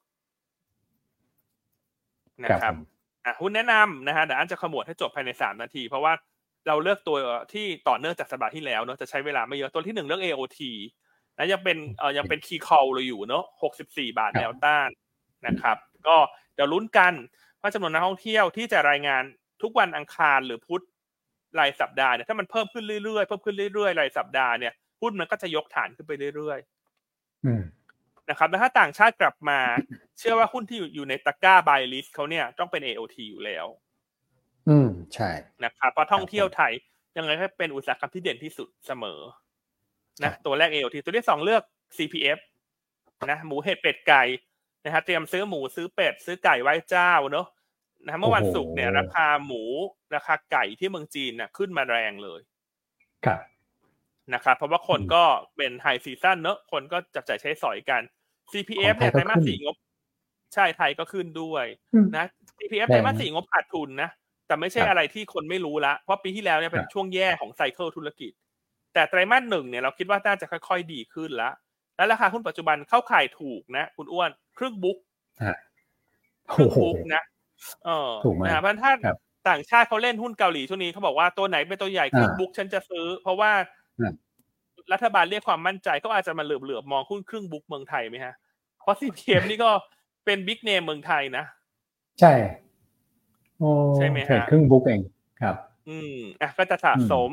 ๆนะคครัรับบผมอะหุ้นแนะนำนะฮะเดี๋ยวอันจะขมวดให้จบภายใน 3 นาที เพราะว่าเราเลือกตัวที่ต่อเนื่องจากสัปดาห์ที่แล้วเนอะจะใช้เวลาไม่เยอะตัวที่หนึ่งเรื่อง AOT นะยังเป็นเอ่อยังเป็นคีย์คอลเราอยู่เนอะ64 บาทครับแนวต้านนะครับ ก็เดี๋ยวลุ้นกัน ว่าจำนวนนักท่องเที่ยวที่จะรายงานทุกวันอังคารหรือพุธรายสัปดาห์เนี่ยถ้ามันเพิ่มขึ้นเรื่อยๆเพิ่มขึ้นเรื่อยๆรายสัปดาห์เนี่ยหุ้นมันก็จะยกฐานขึ้นไปเรื่อยๆอืมนะครับแล้วถ้าต่างชาติกลับมา เชื่อว่าหุ้นที่อยู่อยู่ในตะกร้า buy list เขาเนี่ยต้องเป็น AOT อยู่แล้ว อืมใช่นะครับเพราะท่องเที่ยวไทยยังไงก็เป็นอุตสาหกรรมที่เด่นที่สุดเสมอครันะบตัวแรก AOT ตัวที่สองเลือก CPF นะหมูเห็ดเป็ดไก่ นะฮะเตรียมซื้อหมูซื้อเป็ดซื้อไก่ไว้เจ้าเนอะนะฮะเมื่อวันศุกร์เนี่ยราคาหมูราคาไก่ที่เมืองจีนน่ะขึ้นมาแรงเลยครับนะครับเพราะว่าคนอืมก็เป็นไฮซีซั o นเนอะคนก็จับจ่ายใช้สอยกัน CPF ของไทเนี่ยยก็ไตรมาสขึ้นสี่งบ ใช่ไทยก็ขึ้นด้วยอืมนะ CPF แรงไตรมาสสี่งบขาดทุนนะแต่ไม่ใช่ครับอะไรที่คนไม่รู้ละเพราะปีที่แล้วเนี่ยเป็นครับช่วงแย่ของ cycle ธุรกิจ แต่ไตรมาสหนึ่งเนี่ยเราคิดว่าน่าจะค่อยๆดีขึ้นละ และราคาหุ้นปัจจุบันเข้าข่ายถูกนะ คุณอ้วนครึ่ง book ฮะครึ่งโอ้โห book นะเออถูกไหมนะเพราะฉะนั้นถ้าครับต่างชาติเขาเล่นหุ้นเกาหลีช่วงนี้เขาบอกว่าตัวไหนเป็นตัวใหญ่ครึ่งอ่าบุ๊กฉันจะซื้อ เพราะว่าอ่ารัฐบาลเรียกความมั่นใจก็อาจจะมาเหลือบๆมองหุ้นครึ่งบุ๊กเมืองไทยไหมฮะเพราะ CPM นี่ก็เป็นบิ๊กเนมเมืองไทยนะใช่โอ้ใช่ไหมฮะเทรดครึ่งบุ๊กเองครับ อืมอะก็จะสะสม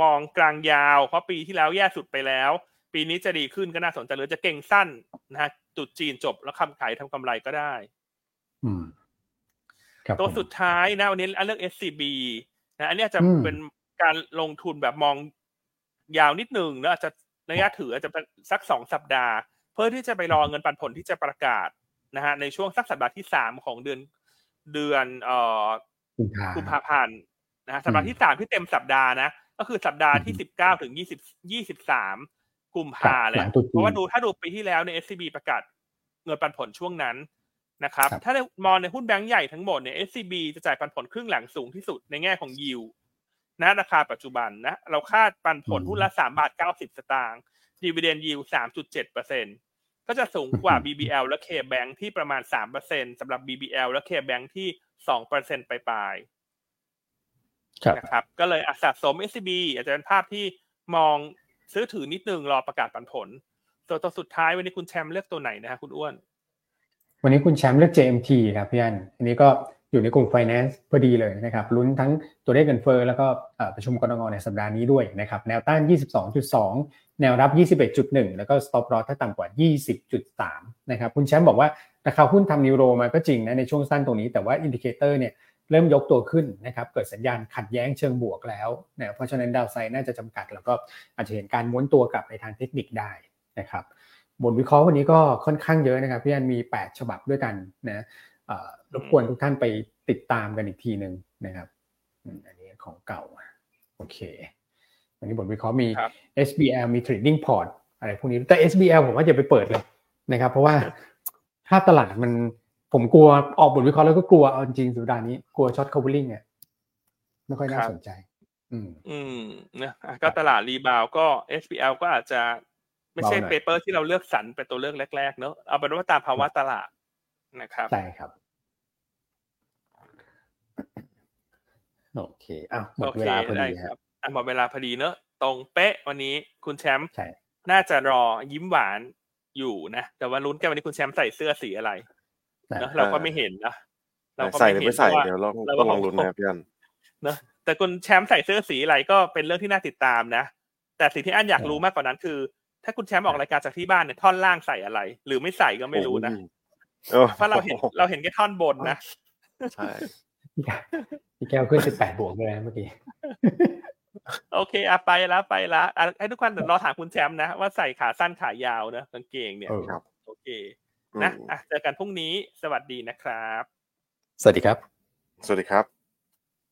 มองกลางยาว เพราะปีที่แล้วแย่สุดไปแล้ว ปีนี้จะดีขึ้นก็น่าสนใจหรือจะเก่งสั้นนะฮะจุดจีนจบแล้วคำขายทำกำไรก็ได้ อืมครับตัวผมสุดท้ายนะวันนี้อันเลือก SCB นะอันเนี้ยจะอืมเป็นการลงทุนแบบมองยาวนิดหนึ่งแล้วอาจจะระยะถืออาจจะเป็นสักสองสัปดาห์ เพื่อที่จะไปรอเงินปันผลที่จะประกาศนะฮะในช่วงสักสัปดาห์ที่สามของเดือนเดือนเอ่อกุมภากุมภาพันธ์นะฮะสัปดาห์ที่สามที่เต็มสัปดาห์นะก็คือสัปดาห์ที่อืมสิบเก้าถึงยี่สิบยี่สิบสาม กุมภาครับแหหลัละงตรุษจีนเพราะว่าดูถ้าดูปีที่แล้วใน SCB ประกาศเงินปันผลช่วงนั้นนะครับครับถ้าในมองในหุ้นแบงก์ใหญ่ทั้งหมดเนี่ย SCB จะจ่ายปันผลครึ่งหลังสูงที่สุดในแง่ของยิวณราคาปัจจุบันนะ เราคาดปันผลหุ้นละสามบาทเก้าสิบสตางค์ดีเวเดนยิวสามจุดเจ็ดเปอร์เซ็นก็จะสูงกว่า BBL และ K-Bank ที่ประมาณสามเปอร์เซ็นสำหรับ BBL และ K-Bank ที่สองเปอร์เซ็นไปปลายๆครับนะครับ ก็เลยอะสะสม SCB อาจจะเป็นภาพที่มอง ซื้อถือนิดนึงรอประกาศปันผลส่วนตัวสุดท้ายวันนี้คุณแชมป์เลือกตัวไหนนะฮะคุณอ้วน วันนี้คุณแชมป์เลือก JMT ครับพี่อันอันนี้ก็อยู่ในกลุ่ม finance พอดีเลยนะครับลุ้นทั้งตัวเลขเงินเฟ้อแล้วก็ประชุมกนง.ในสัปดาห์นี้ด้วยนะครับแนวต้าน 22.2 แนวรับ 21.1 แล้วก็ stop loss ถ้าต่ำกว่า 20.3 นะครับคุณแชมป์บอกว่าราคาหุ้นทำ new low มาก็จริงนะในช่วงสั้นตรงนี้แต่ว่า indicator เนี่ย เริ่มยกตัวขึ้นนะครับเกิดสัญญาณขัดแย้งเชิงบวกแล้วนะเพราะฉะนั้นดาวไซด์น่าจะจำกัด แล้วก็อาจจะเห็นการม้วนตัวกลับในทางเทคนิคได้นะครับบทวิเคราะห์วันนี้ก็ค่อนข้างเยอะนะครับพี่อันมี 8 ฉบับด้วยกันนะเอ่อรบกวนทุกท่านไปติดตามกันอีกทีหนึ่งนะครับอืมอันนี้ของเก่าโอเควันนี้บทวิเคราะห์มีครับ SBL มี Trading Port อะไรพวกนี้แต่ SBL ผมว่าอย่าไปเปิดเลยนะครับ เพราะว่าภาพตลาดมัน ผมกลัวออกบทวิเคราะห์แล้วก็กลัวเอาจริงๆสุดาห์นี้ กลัวช็อต covering อะไม่ค่อยน่าครับสนใจ อืม อืมนะอะก็ตลาดรีบาวก็ SBL ก็อาจจะไม่ใช่เบาหน่อยเปเปอร์ที่เราเลือกสรรเป็นตัวเลือกแรก ๆ เนอะเอาเป็นว่าตามภาวะตลาดนะครับใช่ครับโอเคอ้าวหมโอดเคเวลาพอได้ดีคครัรับบอะหมดเวลาพอดีเนอะตรงเป๊ะวันนี้คุณแชมป์ใช่น่าจะรอยิ้มหวานอยู่นะแต่ว่าลุ้นกันวันนี้คุณแชมป์ใส่เสื้อสีอะไร นะเนอะเราก็ไม่เห็นนะเราก็ใส่หรือเห็ไม่ใส่พราะว่าเดี๋ยวลองเราก็ต้องลองลุ้นนะครับพี่อันเนอะแต่คุณแชมป์ใส่เสื้อสีอะไรก็เป็นเรื่องที่น่าติดตามนะ แต่สิ่งที่อันอยากรู้มากกว่านั้นคือ ถ้าคุณแชมป์ออกรายการจากที่บ้านเนี่ยท่อนล่างใส่อะไร หรือไม่ใส่ก็ไม่รู้นะโอ้ยเพราะเราเห็นเราเห็นแค่ท่อนบนนะใช่พี่แก้วขึ้น18บวกเลยนะเมื่อกี้โอเคอะไปแล้วไปแล้วอะให้ทุกคนเดี๋ยวรอถามคุณแชมป์นะว่าใส่ขาสั้นขายาวนะกางเกงเนี่ยเออครับโอเค นะอะเจอกันพรุ่งนี้สวัสดีนะครับ สวัสดีครับ สวัสดีครับ